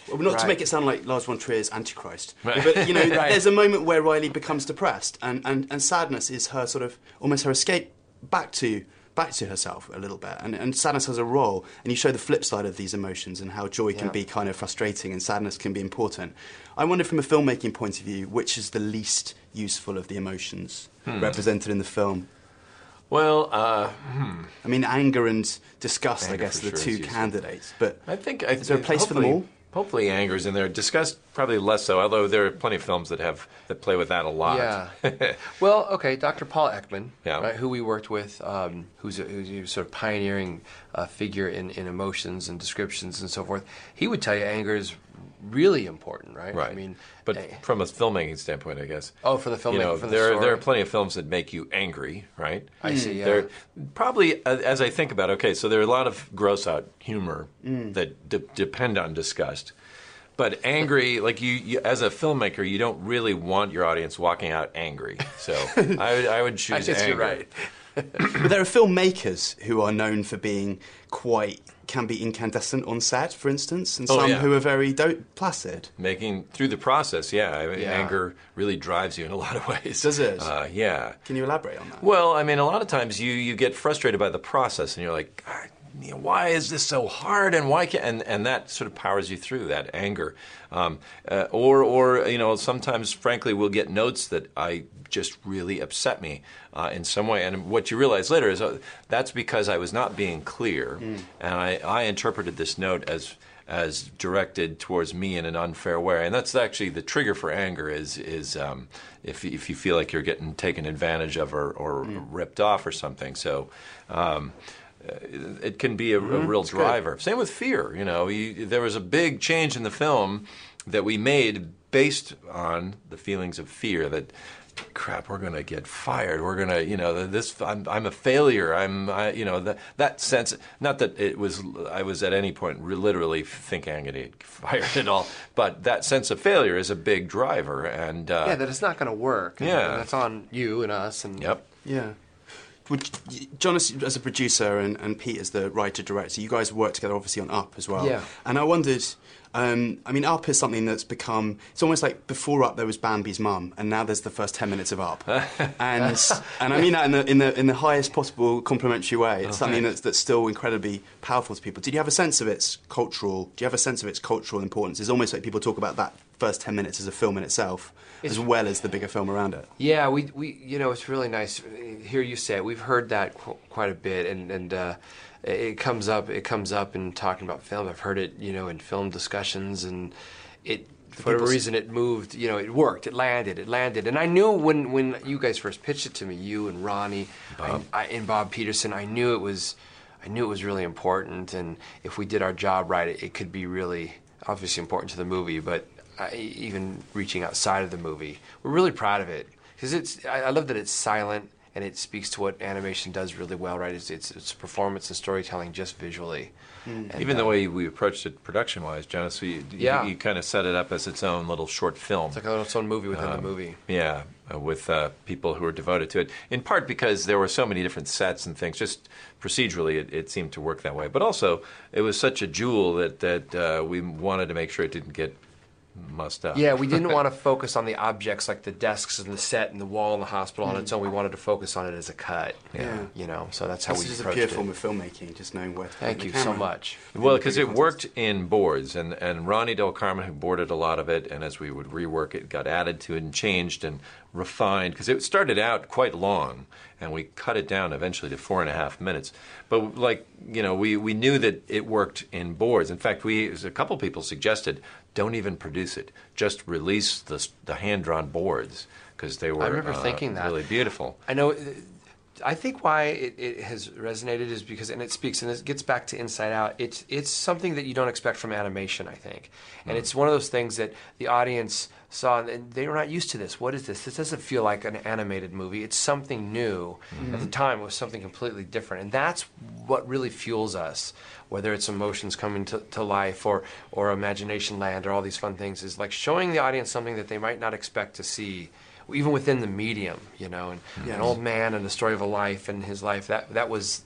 Well, not to make it sound like Lars von Trier's Antichrist, Right. but you know, Right. there's a moment where Riley becomes depressed, and, and, and sadness is her sort of almost her escape back to back to herself a little bit, and, and sadness has a role, and you show the flip side of these emotions and how joy can Yeah. be kind of frustrating and sadness can be important. I wonder, from a filmmaking point of view, which is the least useful of the emotions Hmm. represented in the film. Well, uh, I mean, anger and disgust, I guess, are the sure two candidates. But I think I, Is there a place for them hopefully- all? Hopefully, anger's in there. Disgust probably less so. Although there are plenty of films that have that play with that a lot. Yeah. well, okay, Dr. Paul Ekman, Yeah. right, who we worked with, um, who's, a, who's a sort of pioneering uh, figure in, in emotions and descriptions and so forth. He would tell you anger is really important, right? Right. I mean, but eh, from a filmmaking standpoint, I guess. Oh, for the filmmaking, you know, the there there are plenty of films that make you angry, right? I see, yeah. There probably, uh, as I think about, it, okay, so there are a lot of gross out humor Mm. that de- depend on disgust. But angry, like you, you, as a filmmaker, you don't really want your audience walking out angry. So I would, I would I choose guess anger. you're right. But there are filmmakers who are known for being quite can be incandescent on set, for instance, and Oh, some yeah. who are very do- placid. Making through the process, yeah, Yeah. anger really drives you in a lot of ways. Does it? Uh, yeah. Can you elaborate on that? Well, I mean, a lot of times you, you get frustrated by the process, and you're like, God, you know, why is this so hard, and why can't, and, and that sort of powers you through that anger, um, uh, or or you know, sometimes, frankly, we'll get notes that I just really upset me uh, in some way, and what you realize later is uh, that's because I was not being clear, and I, I interpreted this note as as directed towards me in an unfair way, and that's actually the trigger for anger. Is is um, if if you feel like you're getting taken advantage of or, or ripped off or something. So. Um, it can be a, a real driver. Same with fear. You know, you, there was a big change in the film that we made based on the feelings of fear that crap we're going to get fired we're going to you know this I'm, I'm a failure i'm I, you know that that sense not that it was i was at any point literally thinking i'm going to get fired at all but that sense of failure is a big driver and uh, Yeah, that it's not going to work. and- Yeah. that's on you and us. And yep Yeah. Would, John, as as a producer, and, and Pete as the writer director, you guys work together obviously on Up as well. Yeah. And I wondered, um, I mean, Up is something that's become, it's almost like before Up there was Bambi's mum, and now there's the first 10 minutes of Up. and and I mean that in the, in the, in the highest possible complimentary way. It's something that's, that's still incredibly powerful to people. Did you have a sense of its cultural, do you have a sense of its cultural importance? It's almost like people talk about that first 10 minutes as a film in itself, as well as the bigger film around it. Yeah, we, we you know it's really nice uh, hear you say it. We've heard that qu- quite a bit, and and uh, it comes up it comes up in talking about film. I've heard it you know in film discussions, and it for whatever people s- reason it moved. You know, it worked. It landed. It landed. And I knew when when you guys first pitched it to me, you and Ronnie, I, I, and Bob Peterson, I knew it was. I knew it was really important, and if we did our job right, it, it could be really obviously important to the movie, but I, even reaching outside of the movie. We're really proud of it because it's. I, I love that it's silent and it speaks to what animation does really well. Right? It's it's, it's performance and storytelling just visually. And, even uh, the way we approached it production wise Jonas you, Yeah. you, you kind of set it up as its own little short film it's like a- its own movie within Um, the movie. Yeah, uh, with uh, people who are devoted to it. In part because there were so many different sets and things. Just procedurally, it, it seemed to work that way. But also, it was such a jewel that that uh, we wanted to make sure it didn't get mussed up. Uh, yeah, we didn't want to focus on the objects like the desks and the set and the wall in the hospital on its own. We mm. wanted to focus on it as a cut. Yeah. You know, so that's how This we This is a pure it. form of filmmaking, just knowing where to Thank you the so much. Well, because bigger it worked in boards, and, and Ronnie Del Carmen, who boarded a lot of it, and as we would rework it, got added to it and changed and refined, because it started out quite long, and we cut it down eventually to four and a half minutes. But like you know, we, we knew that it worked in boards. In fact, we a couple people suggested don't even produce it, just release the the hand drawn boards because they were I remember uh, thinking that. really beautiful. I know. I think why it, it has resonated is because, and it speaks, and it gets back to Inside Out. It's it's something that you don't expect from animation, I think, and mm. it's one of those things that the audience saw, and they were not used to this. What is this? This doesn't feel like an animated movie. It's something new. Mm-hmm. At the time, it was something completely different, and that's what really fuels us. Whether it's emotions coming to, to life or or imagination land or all these fun things, is like showing the audience something that they might not expect to see even within the medium, you know, and Yes. an old man and the story of a life and his life that that was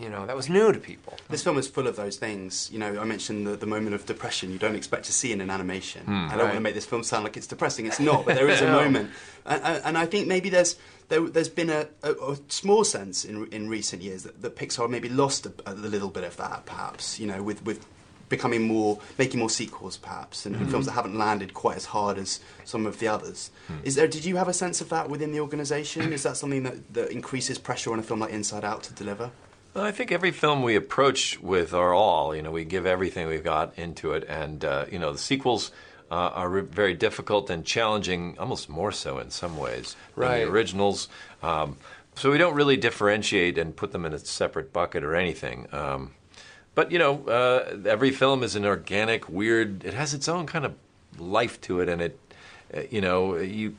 you know that was new to people. This film is full of those things. You know, I mentioned the, the moment of depression you don't expect to see in an animation. Hmm. I don't want to make this film sound like it's depressing. It's not, but there is a No. moment, and, and and I think maybe there's there, there's been a, a, a small sense in in recent years that, that Pixar maybe lost a, a little bit of that, perhaps. You know, with with becoming more making more sequels, perhaps, and, and films that haven't landed quite as hard as some of the others. Is there? Did you have a sense of that within the organisation? Is that something that, that increases pressure on a film like Inside Out to deliver? Well, I think every film we approach with our all, you know, we give everything we've got into it, and uh, you know, the sequels uh, are re- very difficult and challenging, almost more so in some ways than the originals. Um, so we don't really differentiate and put them in a separate bucket or anything. Um, but you know, uh, every film is an organic, weird. It has its own kind of life to it, and it, uh, you know, you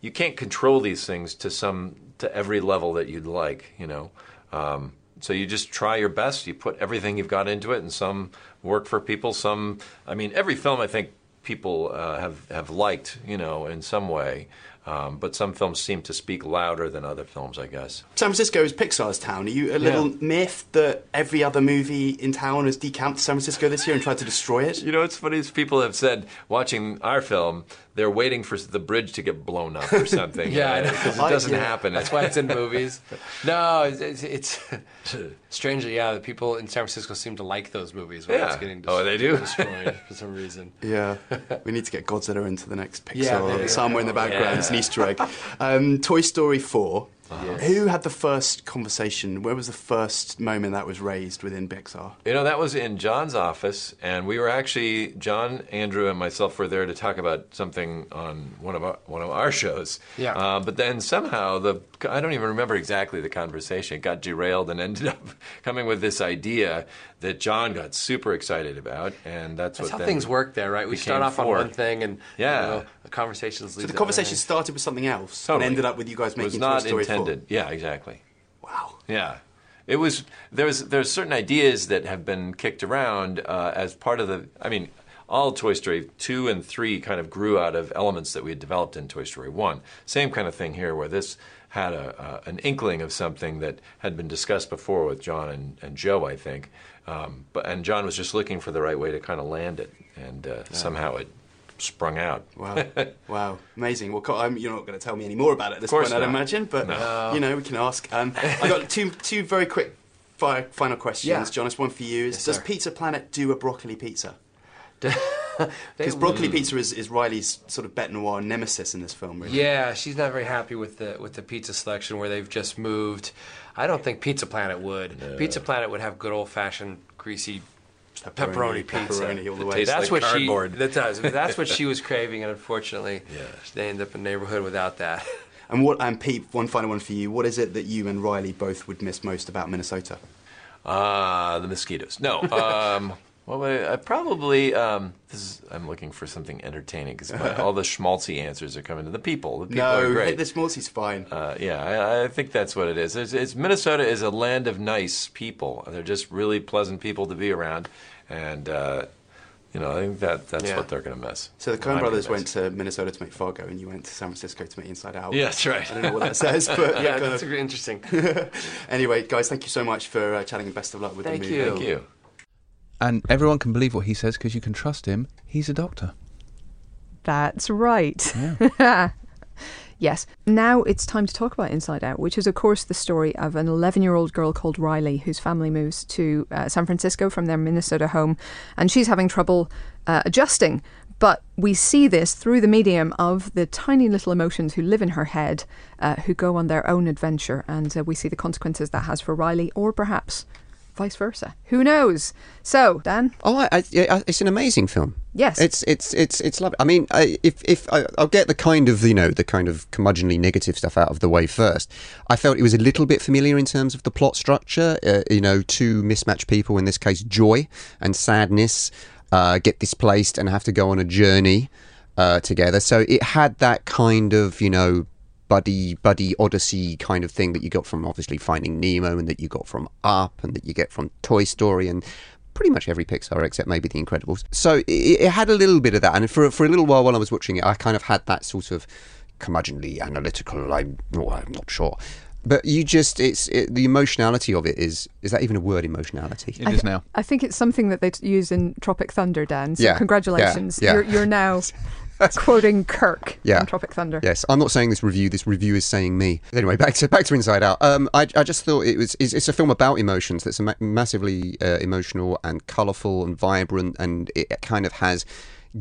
you can't control these things to some to every level that you'd like. You know, um, so you just try your best. You put everything you've got into it, and some work for people. Some, I mean, every film I think people uh, have have liked. You know, in some way. Um, but some films seem to speak louder than other films, I guess. San Francisco is Pixar's town. Are you a little myth that every other movie in town has decamped San Francisco this year and tried to destroy it? You know, it's funny. is People have said watching our film, they're waiting for the bridge to get blown up or something. Yeah, I know. because it doesn't yeah. happen. That's why it's in movies. No, it's, it's, it's strangely, yeah. The people in San Francisco seem to like those movies when it's Yeah. getting Oh, they do? destroyed for some reason. Yeah, we need to get Godzilla into the next Pixar Yeah, there you somewhere in the go. background. It's an Easter egg. Um, Toy Story 4. Who had the first conversation? Where was the first moment that was raised within Pixar? You know, that was in John's office, and we were actually John, Andrew, and myself were there to talk about something on one of our one of our shows. Yeah. Uh, but then somehow the I don't even remember exactly the conversation. It got derailed and ended up coming with this idea that John got super excited about, and that's, That's what how then things work there, right? We start off on one thing, and Yeah. you know, the conversations lead So the conversation other started with something else Totally. and ended up with you guys It was making not Toy Story intended. Yeah, exactly. Wow. Yeah. It was there's there's certain ideas that have been kicked around uh, as part of the I mean all Toy Story 2 and 3 kind of grew out of elements that we had developed in Toy Story 1. Same kind of thing here where this had a, uh, an inkling of something that had been discussed before with John and, and Joe, I think. Um, but and John was just looking for the right way to kind of land it, and uh, somehow it sprung out. Wow. wow. Amazing. Well, um, you're not going to tell me any more about it at this point, I'd not. imagine, but, No. you know, we can ask. Um, i got two, two very quick fi- final questions. Yeah. John, it's one for you. Is, Yes, does. Pizza Planet do a broccoli pizza? They- Because broccoli pizza is, is Riley's sort of bête noir nemesis in this film, really. Yeah, she's not very happy with the with the pizza selection where they've just moved. I don't think Pizza Planet would. Pizza Planet would have good old fashioned greasy pepperoni, pizza. Pepperoni all the way. That's like what cardboard. she. That does. That's what she was craving, and unfortunately, Yeah. they ended up in a neighborhood without that. And what? And Pete, one final one for you. What is it that you and Riley both would miss most about Minnesota? Ah, the mosquitoes. No. Um, well, I, I probably um, this is, I'm looking for something entertaining because all the schmaltzy answers are coming to the people. The people are no, great. this Morty's fine. Uh, yeah, I, I think that's what it is. It's, it's Minnesota is a land of nice people. They're just really pleasant people to be around, and uh, you know, I think that that's Yeah. what they're going to miss. so the Coen brothers went to Minnesota to make Fargo, and you went to San Francisco to make Inside Out. Yeah, that's right. I don't know what that says, but yeah, kind that's of- interesting. anyway, guys, thank you so much for uh, chatting and best of luck with Thank the movie. you. Thank you. And everyone can believe what he says because you can trust him. He's a doctor. That's right. yes. Now it's time to talk about Inside Out, which is, of course, the story of an 11 year old girl called Riley whose family moves to uh, San Francisco from their Minnesota home, and she's having trouble uh, adjusting. But we see this through the medium of the tiny little emotions who live in her head, uh, who go on their own adventure, and uh, we see the consequences that has for Riley, or perhaps vice versa. Who knows? So, Dan, Oh, I, I, it's an amazing film. Yes. it's it's it's it's lovely. I mean, I, if if I, I'll get the kind of you know the kind of curmudgeonly negative stuff out of the way first. I felt it was a little bit familiar in terms of the plot structure. Uh, you know, two mismatched people in this case, joy and sadness, uh, get displaced and have to go on a journey uh, together. So it had that kind of you know buddy buddy odyssey kind of thing that you got from obviously Finding Nemo and that you got from Up and that you get from Toy Story and pretty much every Pixar except maybe The Incredibles. So it, it had a little bit of that, and for for a little while while I was watching it, I kind of had that sort of curmudgeonly analytical. I'm, oh, I'm not sure. but you just it's it, the emotionality of it is is that even a word emotionality It is now. I think it's something that they t- use in Tropic Thunder, Dan. So Yeah, congratulations. yeah, yeah. You're, you're now quoting Kirk Yeah. from Tropic Thunder. Yes, I'm not saying this review. This review is saying me. Anyway, back to back to Inside Out. Um, I, I just thought it was it's, it's a film about emotions that's ma- massively uh, emotional and colourful and vibrant, and it kind of has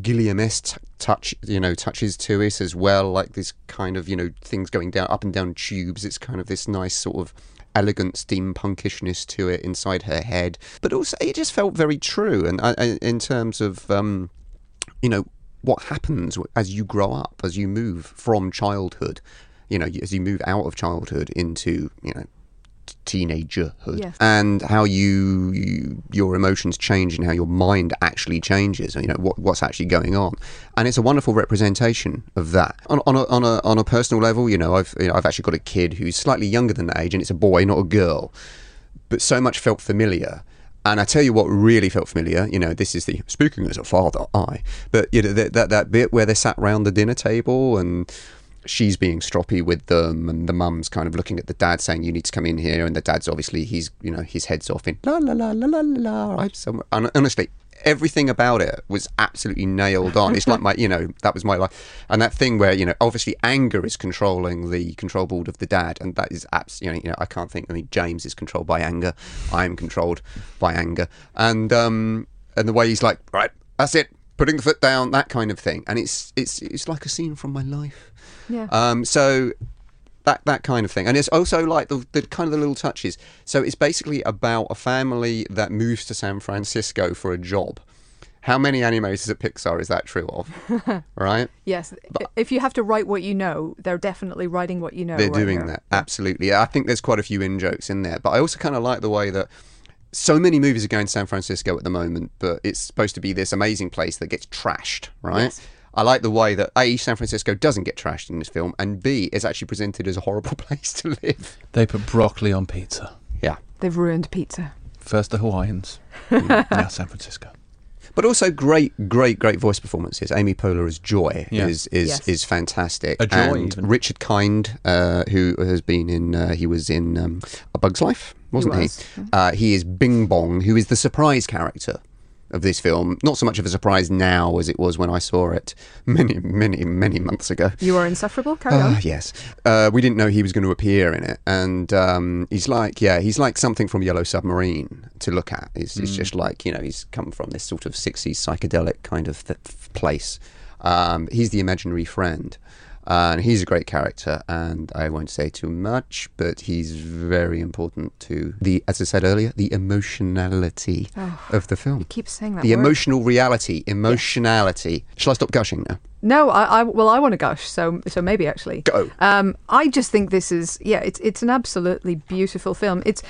Gilliam-esque t- touch, you know, touches to it as well, like this kind of you know things going down up and down tubes. It's kind of this nice sort of elegant steampunkishness to it inside her head, but also it just felt very true, and I, I, in terms of um, you know what happens as you grow up as you move from childhood you know as you move out of childhood into you know teenagerhood Yes. and how you, you your emotions change and how your mind actually changes you know what, what's actually going on and it's a wonderful representation of that on, on, a, on, a, on a personal level you know I've you know, I've actually got a kid who's slightly younger than that age and it's a boy not a girl but so much felt familiar. And I tell you what really felt familiar. You know, this is the speaking as a father, I. But you know that that, that bit where they sat round the dinner table and she's being stroppy with them, and the mum's kind of looking at the dad saying, "You need to come in here," and the dad's obviously he's you know his head's off in la la la la la la. I'm somewhere. And honestly, everything about it was absolutely nailed on. It's like my you know that was my life, and that thing where you know obviously anger is controlling the control board of the dad, and that is absolutely you know I can't think. I mean James is controlled by anger. I'm controlled by anger, and um and the way he's like right, that's it, putting the foot down, that kind of thing, and it's it's it's like a scene from my life. Yeah. Um, so that that kind of thing, and it's also like the, the kind of the little touches. So it's basically about a family that moves to San Francisco for a job. How many animators at Pixar is that true of? right? Yes. But if you have to write what you know, they're definitely writing what you know. They're right doing that absolutely. I think there's quite a few in jokes in there, but I also kind of like the way that so many movies are going to San Francisco at the moment, but it's supposed to be this amazing place that gets trashed, right? Yes. I like the way that A, San Francisco doesn't get trashed in this film, and B, is actually presented as a horrible place to live. They put broccoli on pizza. Yeah. They've ruined pizza. First the Hawaiians, now San Francisco. But also great, great, great voice performances. Amy Poehler as Joy Yeah. is is, Yes. is fantastic. A joy, and even. Richard Kind, uh, who has been in, uh, he was in um, A Bug's Life, wasn't he? was, Uh, he is Bing Bong, who is the surprise character of this film. Not so much of a surprise now as it was when I saw it many, many, many months ago. You are insufferable. Carry Ah, on. yes. Uh, we didn't know he was going to appear in it, and um, he's like, yeah, he's like something from Yellow Submarine to look at. He's, he's just like, you know, he's come from this sort of '60s psychedelic kind of th- place. Um, he's the imaginary friend, and he's a great character. And I won't say too much, but he's very important to the, as I said earlier, the emotionality of the film. Keep saying that The word. emotional reality, emotionality. Shall I stop gushing now? No, I, I well, I want to gush. So, so maybe actually. Go. Um, I just think this is yeah, it's it's an absolutely beautiful film. It's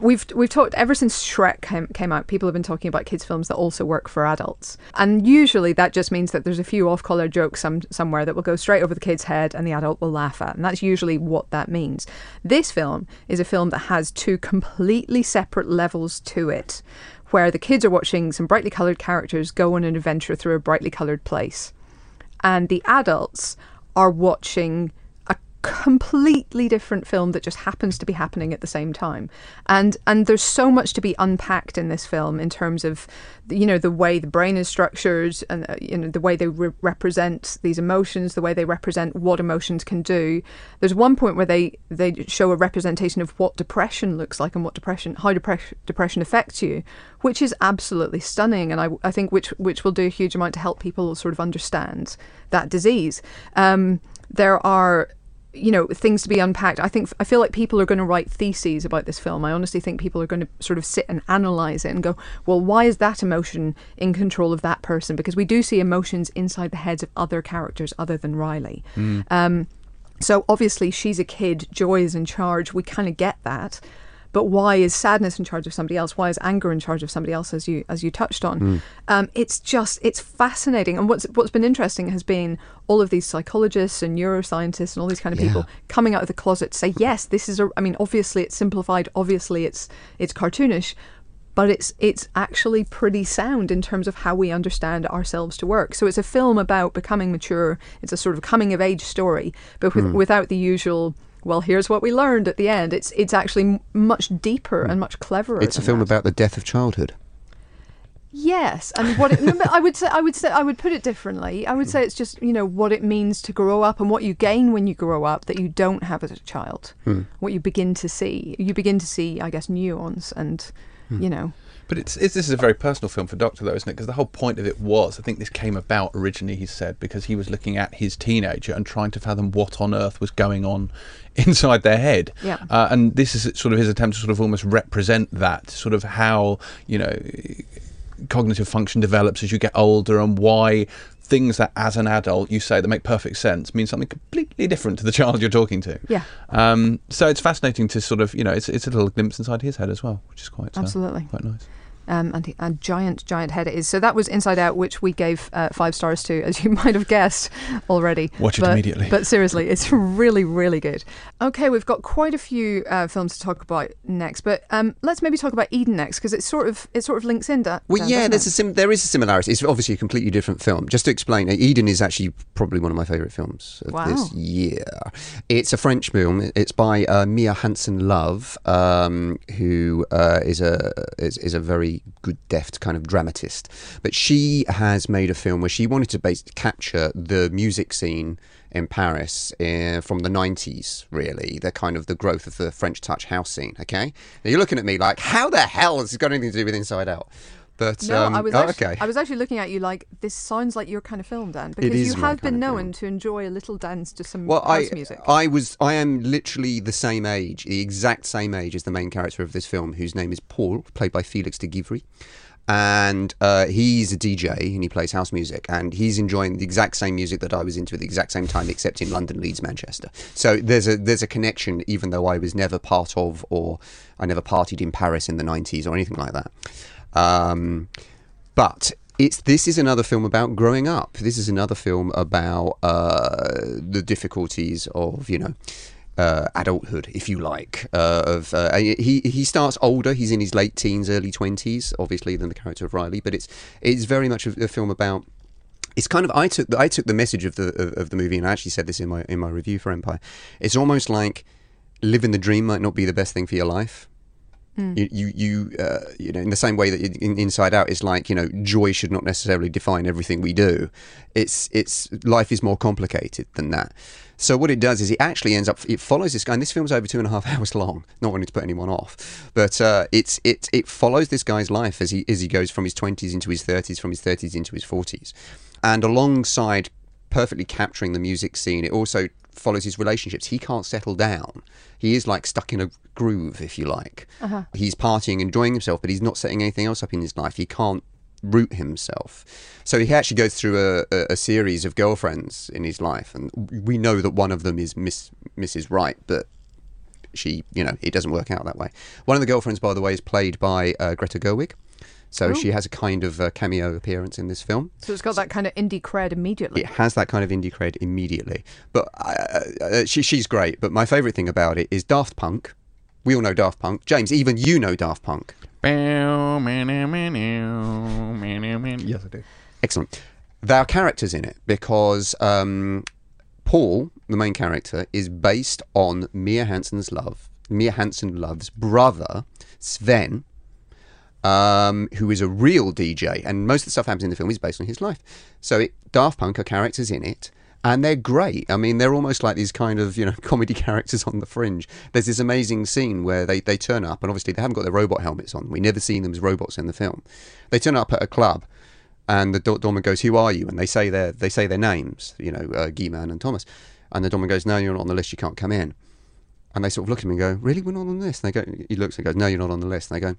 we've we've talked ever since Shrek came, came out. People have been talking about kids films that also work for adults, and usually that just means that there's a few off-color jokes some somewhere that will go straight over the kid's head, and the adult will laugh at, and that's usually what that means. This film is a film that has two completely separate levels to it. Where the kids are watching some brightly coloured characters go on an adventure through a brightly coloured place and the adults are watching completely different film that just happens to be happening at the same time. And and there's so much to be unpacked in this film in terms of you know the way the brain is structured and uh, you know the way they re- represent these emotions the way they represent what emotions can do. There's one point where they they show a representation of what depression looks like and what depression how depression depression affects you which is absolutely stunning. And I, I think which which will do a huge amount to help people sort of understand that disease. Um, there are you know things to be unpacked. I think i feel like people are going to write theses about this film. I honestly think people are going to sort of sit and analyze it and go well why is that emotion in control of that person? Because we do see emotions inside the heads of other characters other than riley. Um, so obviously she's a kid joy is in charge. We kind of get that but why is sadness in charge of somebody else? Why is anger in charge of somebody else as you as you touched on? Um, it's just it's fascinating. And what's what's been interesting has been all of these psychologists and neuroscientists and all these kind of people coming out of the closet to say yes this is a i mean obviously it's simplified obviously it's it's cartoonish but it's it's actually pretty sound in terms of how we understand ourselves to work. So it's a film about becoming mature. It's a sort of coming of age story, but with, without the usual well, here's what we learned at the end. It's it's actually much deeper hmm. and much cleverer. It's a film that. about the death of childhood. Yes, and what it, I would say I would say I would put it differently. I would say hmm. it's just you know what it means to grow up and what you gain when you grow up that you don't have as a child. Hmm. What you begin to see, you begin to see, I guess, nuance and you know. But it's, it's this is a very personal film for Docter, though, isn't it? Because the whole point of it was, I think this came about originally. He said because he was looking at his teenager and trying to fathom what on earth was going on inside their head. Yeah. Uh, and this is sort of his attempt to sort of almost represent that, sort of how you know cognitive function develops as you get older, and why things that as an adult you say that make perfect sense mean something completely different to the child you're talking to. Yeah. Um, so it's fascinating to sort of you know it's it's a little glimpse inside his head as well, which is quite uh, Absolutely. quite nice. Um, and a giant, giant head it is. So that was Inside Out, which we gave uh, five stars to, as you might have guessed already. Watch it But- immediately. But seriously, it's really, really good. Okay, we've got quite a few uh, films to talk about next, but um, let's maybe talk about Eden next because it sort of it sort of links in. That Well, uh, yeah, there's it? a sim- there is a similarity. It's obviously a completely different film. Just to explain, Eden is actually probably one of my favourite films of Wow. this year. It's a French film. It's by uh, Mia Hansen Love, um, who uh, is a is, is a very good, deft kind of dramatist. But she has made a film where she wanted to base- capture the music scene in Paris uh, from the 90s, really. The kind of the growth of the French touch house scene, okay? Now you're looking at me like, how the hell has it got anything to do with Inside Out? But No, um, I was oh, actually, okay. I was actually looking at you like this sounds like your kind of film, Dan, because you have been known to enjoy a little dance to some Well, house I, music. I was, I am literally the same age, the exact same age as the main character of this film, whose name is Paul, played by Felix de Givry, and uh, he's a DJ and he plays house music, and he's enjoying the exact same music that I was into at the exact same time, except in London, Leeds, Manchester. So there's a there's a connection, even though I was never part of or I never partied in Paris in the '90s or anything like that. Um, but it's this is another film about growing up. This is another film about uh, the difficulties of you know. Uh, adulthood, if you like, uh, of uh, he he starts older. He's in his late teens, early twenties, obviously, than the character of Riley. But it's it's very much a, a film about it's kind of I took I took the message of the of, of the movie and I actually said this in my in my review for Empire. It's almost like living the dream might not be the best thing for your life. You you you, uh, you know in the same way that in, Inside Out is like you know joy should not necessarily define everything we do. It's it's life is more complicated than that. So what it does is it actually ends up it follows this guy and this film's over two and a half hours long. Not wanting to put anyone off, but uh, it's it it follows this guy's life as he as he goes from his twenties into his thirties, from his thirties into his forties, and alongside perfectly capturing the music scene, it also follows his relationships. He can't settle down. He is like stuck in a groove, if you like. He's partying, enjoying himself, but he's not setting anything else up in his life. He can't root himself. So he actually goes through a, a, a series of girlfriends in his life, and we know that one of them is Miss Mrs. Wright, but she, you know, it doesn't work out that way. One of the girlfriends, by the way, is played by uh, Greta Gerwig. So she has a kind of uh, cameo appearance in this film. so it's got that kind of indie cred immediately. It has that kind of indie cred immediately. But uh, uh, she, she's great. But my favourite thing about it is Daft Punk. We all know Daft Punk. James, even you know Daft Punk. Yes, I do. Excellent. There are characters in it because um, Paul, the main character, is based on Mia Hansen's love. Mia Hansen love's brother, Sven, um, who is a real DJ, and most of the stuff happens in the film is based on his life. So it, Daft Punk are characters in it, and they're great. I mean, they're almost like these kind of you know comedy characters on the fringe. There's this amazing scene where they, they turn up, and obviously they haven't got their robot helmets on. We never seen them as robots in the film. They turn up at a club, and the do- doorman goes, "Who are you?" And they say their they say their names, you know, uh, and Thomas. And the doorman goes, "No, you're not on the list. You can't come in." And they sort of look at him and go, "Really? We're not on the list?" And they go, he looks and goes, "No, you're not on the list." And they go,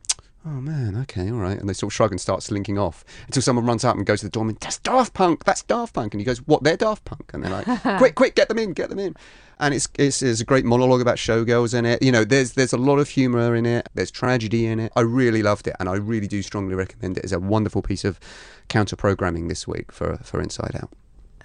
"Oh man, okay, all right." And they sort of shrug and start slinking off until someone runs up and goes to the doorman, "That's Daft Punk. That's Daft Punk." And he goes, "What? They're Daft Punk?" And they're like, "Quick, quick, get them in, get them in." And it's, it's there's a great monologue about showgirls in it. You know, there's there's a lot of humour in it. There's tragedy in it. I really loved it, and I really do strongly recommend it. It's a wonderful piece of counter programming this week for for Inside Out.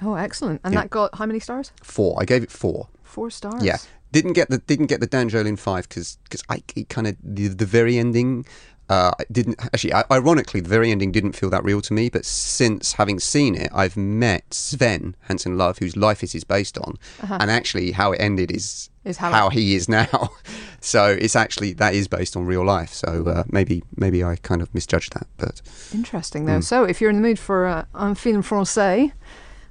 Oh, excellent! And Yeah. that got how many stars? Four. I gave it four. Four stars. Yeah, didn't get the didn't get the Dan Jolin five because because I kind of the, the very ending. Uh, I didn't actually. Ironically, the very ending didn't feel that real to me. But since having seen it, I've met Sven Hansen Love, whose life this is based on, and actually how it ended is Is how, how he is now. so it's actually that is based on real life. So uh, maybe maybe I kind of misjudged that, but Interesting, though. So, if you're in the mood for uh, un film français,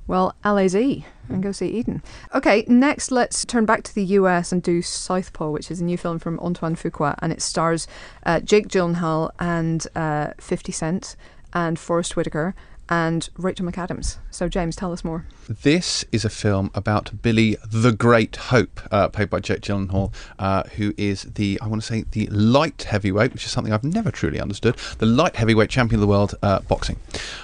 well, allez-y and go see Eden. Okay, next let's turn back to the US and do Southpaw, which is a new film from Antoine Fuqua, and it stars uh, Jake Gyllenhaal and uh, 50 Cent and Forest Whitaker and Rachel McAdams. So, James, tell us more. This is a film about Billy the Great Hope, uh, played by Jake Gyllenhaal, uh, who is the, I want to say, the light heavyweight, which is something I've never truly understood, the light heavyweight champion of the world uh, boxing.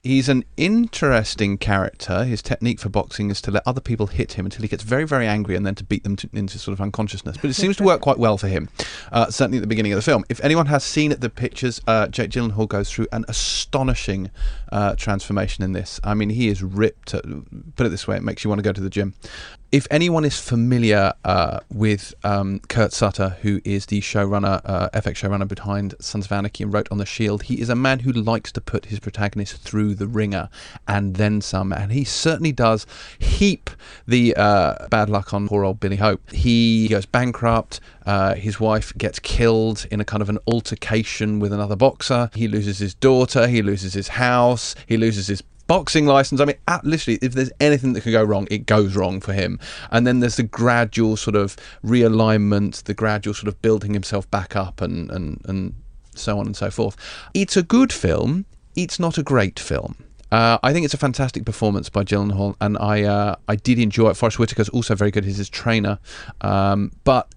He's an interesting character. His technique for boxing is to let other people hit him until he gets very, very angry and then to beat them to, into sort of unconsciousness. But it seems to work quite well for him, uh, certainly at the beginning of the film. If anyone has seen the pictures, uh, Jake Gyllenhaal goes through an astonishing uh, in this. I mean, he is ripped. Put it this way, it makes you want to go to the gym. If anyone is familiar uh, with um, Kurt Sutter, who is the showrunner, uh, FX showrunner behind Sons of Anarchy and wrote on The Shield, he is a man who likes to put his protagonist through the ringer and then some. And he certainly does heap the uh, bad luck on poor old Billy Hope. He goes bankrupt. Uh, his wife gets killed in a kind of an altercation with another boxer. He loses his daughter. He loses his house. He loses his boxing license. I mean, literally, if there's anything that can go wrong, it goes wrong for him. And then there's the gradual sort of realignment, the gradual sort of building himself back up, and and and so on and so forth. It's a good film. It's not a great film. Uh, I think it's a fantastic performance by Gyllenhaal, and I uh, I did enjoy it. Forest Whitaker's also very good. He's his trainer, um, but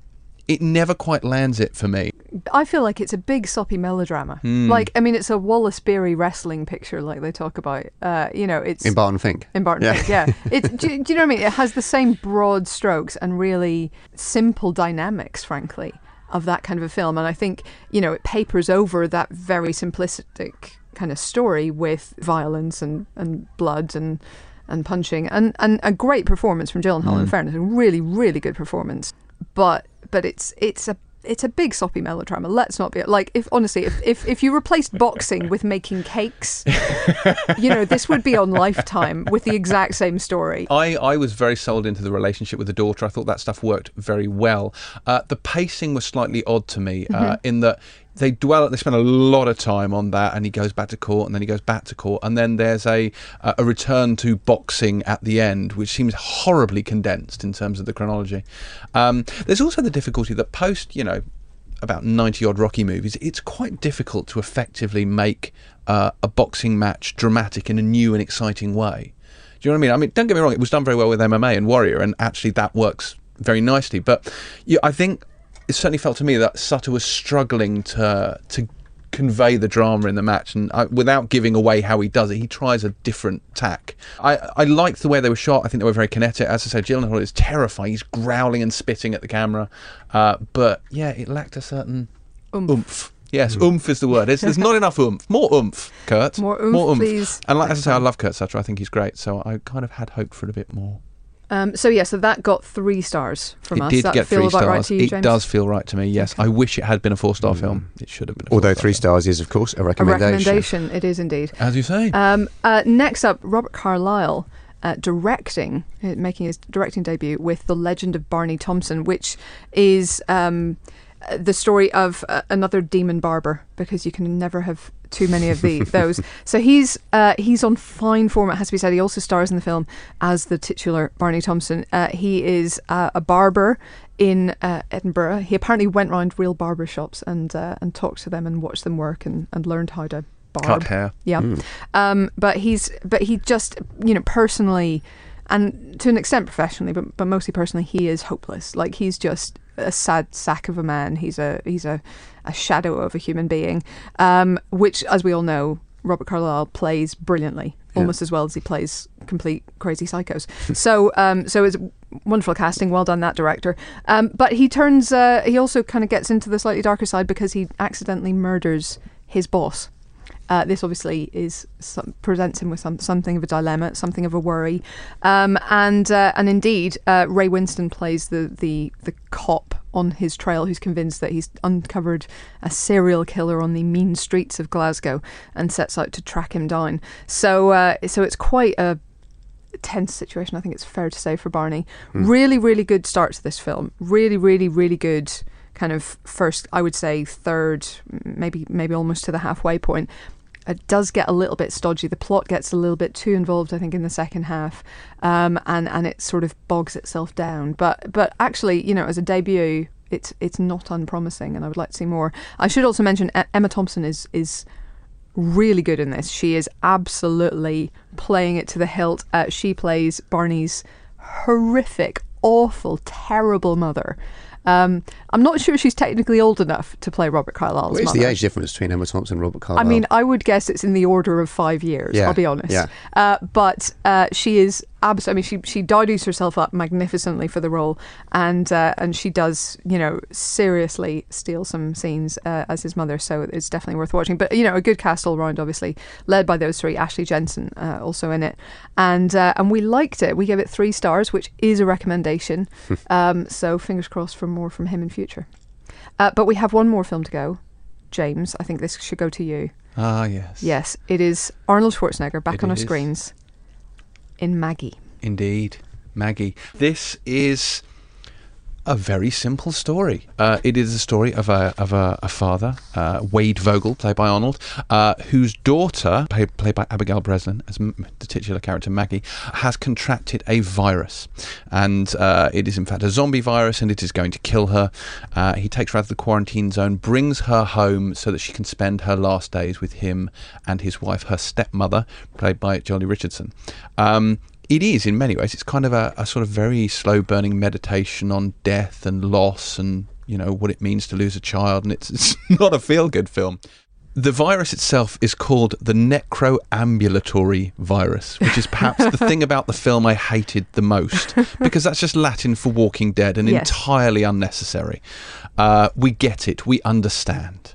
it never quite lands it for me. I feel like it's a big soppy melodrama. Like, I mean, it's a Wallace Beery wrestling picture, like they talk about. Uh, you know, it's in Barton Fink. In Barton Yeah. Fink, yeah. It's, do, you- do you know what I mean? It has the same broad strokes and really simple dynamics, frankly, of that kind of a film. And I think, you know, it papers over that very simplistic kind of story with violence and, and blood and and punching and, and a great performance from Gyllenhaal in fairness a really really good performance but but it's it's a it's a big soppy melodrama. Let's not be like if honestly, if, if if you replaced boxing with making cakes, you know, this would be on Lifetime with the exact same story. I, I was very sold into the relationship with the daughter. I thought that stuff worked very well. Uh, the pacing was slightly odd to me uh, in that they dwell, they spend a lot of time on that, and he goes back to court, and then he goes back to court, and then there's a a return to boxing at the end, which seems horribly condensed in terms of the chronology. Um, there's also the difficulty that post, you know, about 90 odd Rocky movies, it's quite difficult to effectively make uh, a boxing match dramatic in a new and exciting way. Do you know what I mean? I mean, don't get me wrong, it was done very well with MMA and Warrior, and actually that works very nicely. But yeah, I think it certainly felt to me that Sutter was struggling to to convey the drama in the match, and uh, without giving away how he does it, he tries a different tack. I I liked the way they were shot. I think they were very kinetic. As I said, Gyllenhaal is terrifying. He's growling and spitting at the camera, uh, but yeah, it lacked a certain oomph. Yes, oomph is the word. It's, there's not enough oomph. More oomph, Kurt. More oomph, please. And like as I say, I love Kurt Sutter. I think he's great. So I kind of had hoped for a bit more. Um, so yeah, so that got three stars from it us. did that get feel three stars. right to you, it James? does feel right to me. Yes, I wish it had been a four-star film. It should have been. A Although four-star three film. stars is, of course, a A recommendation. recommendation, it is indeed. as you say. Um, uh, next up, Robert Carlyle uh, directing, uh, making his directing debut with The Legend of Barney Thomson, which is um, the story of uh, another demon barber, because you can never have too many of the those. So he's uh, he's on fine form. It has to be said. He also stars in the film as the titular Barney Thomson. Uh, he is uh, a barber in uh, Edinburgh. He apparently went round real barber shops and uh, and talked to them and watched them work and, and learned how to barb. Cut hair. Yeah. Um, but he's but he just you know personally and to an extent professionally, but but mostly personally, he is hopeless. Like he's just a sad sack of a man. He's a he's a, a shadow of a human being, um, which, as we all know, Robert Carlyle plays brilliantly, almost as well as he plays complete crazy psychos. so um, so it's wonderful casting. Well done, that director. Um, but he turns uh, he also kind of gets into the slightly darker side because he accidentally murders his boss. Uh, this obviously is some, presents him with some, something of a dilemma, something of a worry, um, and uh, and indeed, uh, Ray Winstone plays the, the the cop on his trail who's convinced that he's uncovered a serial killer on the mean streets of Glasgow and sets out to track him down. So uh, so it's quite a tense situation. I think it's fair to say for Barney. Really, really good start to this film. Really, really, really good kind of first. I would say third, maybe maybe almost to the halfway point. It does get a little bit stodgy. The plot gets a little bit too involved, I think, in the second half, um, and and it sort of bogs itself down. But but actually, you know, as a debut, it's it's not unpromising, and I would like to see more. I should also mention Emma Thompson is is really good in this. She is absolutely playing it to the hilt. Uh, she plays Barney's horrific, awful, terrible mother. Um, I'm not sure she's technically old enough to play Robert Carlyle's What is mother. the age difference between Emma Thompson and Robert Carlyle? I mean, I would guess it's in the order of five years. Yeah, I'll be honest. yeah. Uh, but uh, she is abs- I mean, she she dowdies herself up magnificently for the role, and uh, and she does, you know, seriously steal some scenes uh, as his mother. So it's definitely worth watching. But you know, a good cast all round, obviously, led by those three. Ashley Jensen uh, also in it, and uh, and we liked it. We gave it three stars, which is a recommendation. um, so fingers crossed for more from him in future. Uh, but we have one more film to go. James, I think this should go to you. Ah, yes. Yes, it is Arnold Schwarzenegger back It on our is. screens in Maggie. Indeed, Maggie. This is a very simple story. Uh, it is a story of a of a, a father, uh, Wade Vogel, played by Arnold, uh, whose daughter, played, played by Abigail Breslin, as m- the titular character Maggie, has contracted a virus, and uh, it is in fact a zombie virus, and it is going to kill her. Uh, he takes her out of the quarantine zone, brings her home so that she can spend her last days with him and his wife, her stepmother, played by Joely Richardson. Um, it is in many ways. It's kind of a, a sort of very slow burning meditation on death and loss and you know what it means to lose a child, and it's it's not a feel good film. The virus itself is called the necroambulatory virus, which is perhaps the thing about the film I hated the most because that's just Latin for Walking Dead and Yes. entirely unnecessary. Uh, we get it, we understand.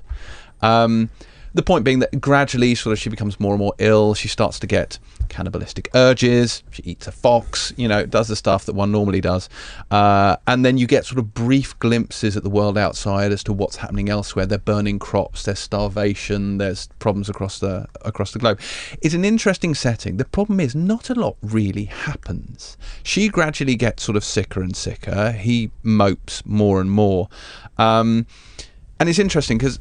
Um, the point being that gradually, sort of, she becomes more and more ill. She starts to get cannibalistic urges. She eats a fox, you know, does the stuff that one normally does. Uh, and then you get sort of brief glimpses at the world outside as to what's happening elsewhere. They're burning crops. There's starvation. There's problems across the across the globe. It's an interesting setting. The problem is not a lot really happens. She gradually gets sort of sicker and sicker. He mopes more and more. Um, and it's interesting because,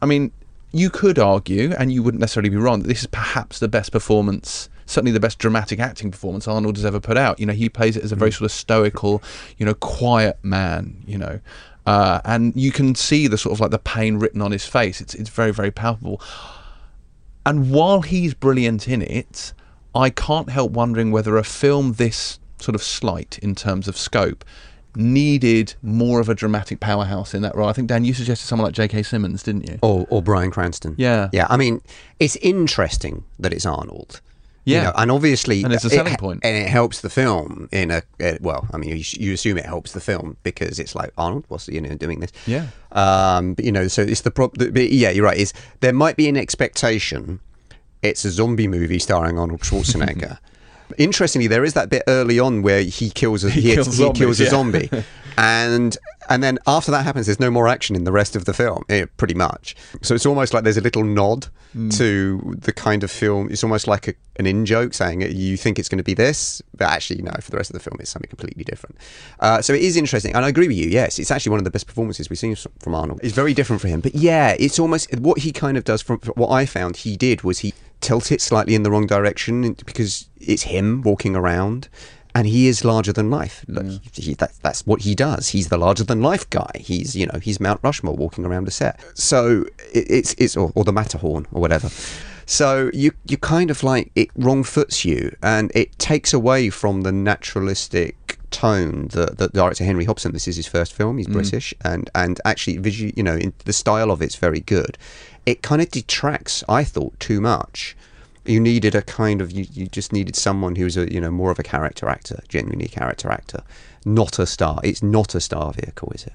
I mean, you could argue, and you wouldn't necessarily be wrong, that this is perhaps the best performance, certainly the best dramatic acting performance Arnold has ever put out. You know, he plays it as a very sort of stoical, you know, quiet man. You know, uh, and you can see the sort of like the pain written on his face. It's it's very very palpable. And while he's brilliant in it, I can't help wondering whether a film this sort of slight in terms of scope needed more of a dramatic powerhouse in that role. I think Dan, you suggested someone like J.K. Simmons, didn't you? or or Bryan Cranston. Yeah. yeah. I mean, it's interesting that it's Arnold. Yeah. you know, and obviously, And it's a it- selling point. and it helps the film in a uh, well. I mean, you, you assume it helps the film because it's like Arnold, what's you know doing this? Yeah. Um, but you know, so it's the problem. Yeah, you're right. Is there might be an expectation? It's a zombie movie starring Arnold Schwarzenegger. Interestingly, there is that bit early on where he kills a, he, kills he zombies, kills a yeah. zombie, and and then after that happens, there's no more action in the rest of the film, eh, pretty much. So it's almost like there's a little nod Hmm. to the kind of film. It's almost like a, an in joke saying you think it's going to be this, but actually no. For the rest of the film, it's something completely different. Uh, so it is interesting, and I agree with you. Yes, it's actually one of the best performances we've seen from Arnold. It's very different for him, but yeah, it's almost what he kind of does. From what I found, he did was he tilt it slightly in the wrong direction because it's him walking around. And he is larger than life. Like, mm. he, that, that's what he does. He's the larger than life guy. He's you know he's Mount Rushmore walking around a set. So it, it's it's or, or the Matterhorn or whatever. So you you kind of like it wrong foots you, and it takes away from the naturalistic tone that the director Henry Hobson. This is his first film. He's mm. British, and and actually visually, you know, in, the style of it's very good. It kind of detracts, I thought, too much. You needed a kind of you, you just needed someone who's a you know more of a character actor, genuinely a character actor, not a star. It's not a star vehicle, is it?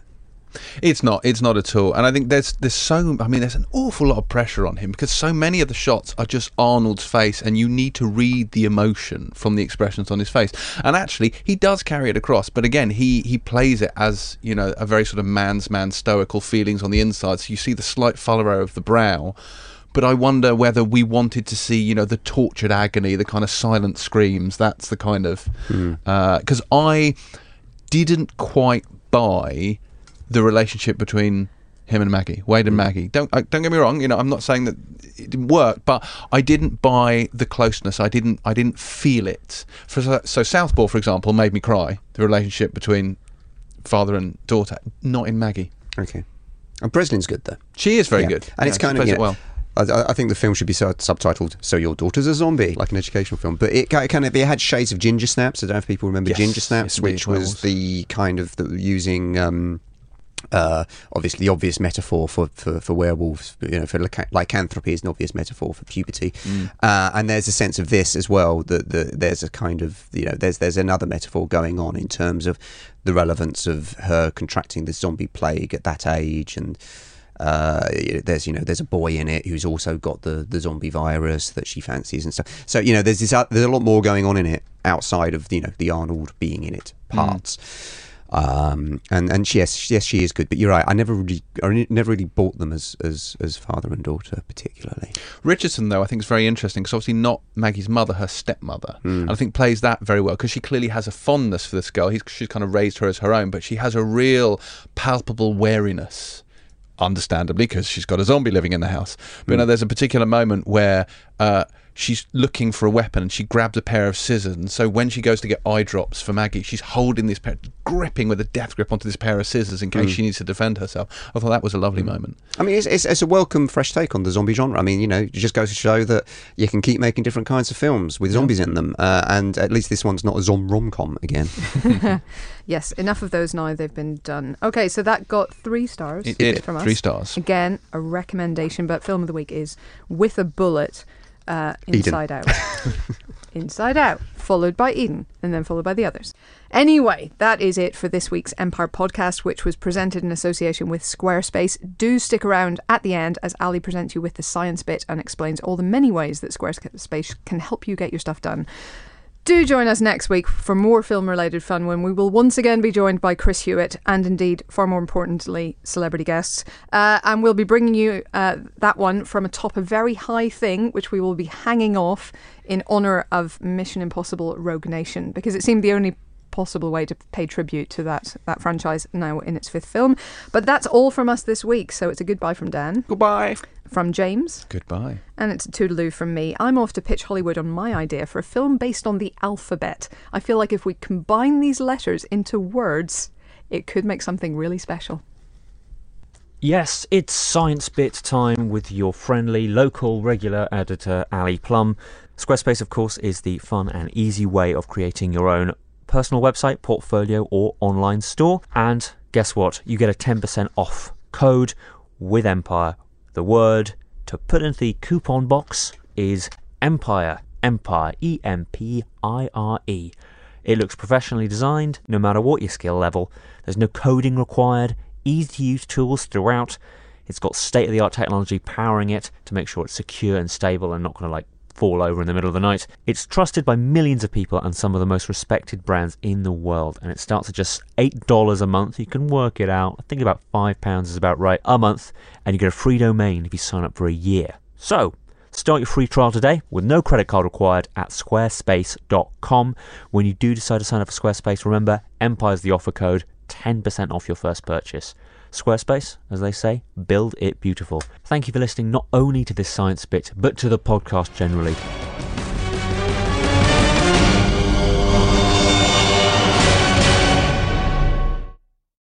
It's not. It's not at all. And I think there's there's so. I mean, there's an awful lot of pressure on him because so many of the shots are just Arnold's face, and you need to read the emotion from the expressions on his face. And actually, he does carry it across. But again, he he plays it as you know a very sort of man's man stoical feelings on the inside. So you see the slight furrow of the brow. but I wonder whether we wanted to see, you know, the tortured agony, the kind of silent screams. That's the kind of hmm. uh, because I didn't quite buy the relationship between him and Maggie, Wade and Maggie. Don't uh, don't get me wrong. You know, I'm not saying that it didn't work, but I didn't buy the closeness. I didn't I didn't feel it. For so, so Southpaw, for example, made me cry. The relationship between father and daughter, not in Maggie. Okay. And Breslin's good though. She is very Yeah. good, and Yeah, it's kind of plays it well. I, I think the film should be sub- subtitled "So Your Daughter's a Zombie," like an educational film. But it ki- kind of it had shades of Ginger Snaps. I don't know if people remember Yes, Ginger Snaps, yes, which was the kind of the, using. Um, uh, obviously, the obvious metaphor for, for, for werewolves, you know, for lycanthropy is an obvious metaphor for puberty, Mm. uh, and there's a sense of this as well. That the, there's a kind of you know, there's there's another metaphor going on in terms of the relevance of her contracting the zombie plague at that age, and uh, there's you know there's a boy in it who's also got the, the zombie virus that she fancies and stuff. So you know there's this uh, there's a lot more going on in it outside of you know the Arnold being in it parts. Um, and and she- yes yes she is good, but you're right. I never really I never really bought them as as as father and daughter particularly. Richardson, though, I think is very interesting because obviously not Maggie's mother, her stepmother, Hmm. and I think plays that very well because she clearly has a fondness for this girl. He's, she's kind of raised her as her own, but she has a real palpable wariness. Understandably, because she's got a zombie living in the house. But you know, there's a particular moment where uh, she's looking for a weapon and she grabs a pair of scissors. And so when she goes to get eye drops for Maggie, she's holding this pair, gripping with a death grip onto this pair of scissors in case she needs to defend herself. I thought that was a lovely moment. I mean, it's, it's, it's a welcome fresh take on the zombie genre. I mean, you know, it just goes to show that you can keep making different kinds of films with zombies in them, uh, and at least this one's not a zom rom com again. Yes, enough of those now. They've been done. Okay, so that got three stars It did. from us. Three stars. Again, a recommendation, but film of the week is With a Bullet, uh. Inside Out. Inside Out, followed by Eden, and then followed by the others. Anyway, that is it for this week's Empire podcast, which was presented in association with Squarespace. Do stick around at the end as Ali presents you with the science bit and explains all the many ways that Squarespace can help you get your stuff done. Do join us next week for more film related fun when we will once again be joined by Chris Hewitt and indeed, far more importantly, celebrity guests. Uh, and we'll be bringing you uh, that one from atop a very high thing, which we will be hanging off in honour of Mission Impossible Rogue Nation because it seemed the only possible way to pay tribute to that that franchise now in its fifth film. But that's all from us this week. So it's a goodbye from Dan, Goodbye. From James, Goodbye. and it's a toodaloo from me. I'm off to pitch Hollywood on my idea for a film based on the alphabet. I feel like if we combine these letters into words, it could make something really special. Yes, it's Science Bit time with your friendly local regular editor, Ali Plumb. Squarespace, of course, is the fun and easy way of creating your own personal website, portfolio, or online store. And guess what? You get a 10% off code with Empire. The word to put into the coupon box is Empire. Empire. E M P I R E. It looks professionally designed, no matter what your skill level. There's no coding required, easy to use tools throughout. It's got state of the art technology powering it to make sure it's secure and stable and not going to like fall over in the middle of the night. It's trusted by millions of people and some of the most respected brands in the world. And it starts at just $8 a month. You can work it out. I think about £5 is about right a month. And you get a free domain if you sign up for a year. So, Start your free trial today with no credit card required at squarespace.com. When you do decide to sign up for Squarespace, remember Empire's the offer code, 10% off your first purchase. Squarespace, as they say, build it beautiful. Thank you for listening not only to this science bit, but to the podcast generally.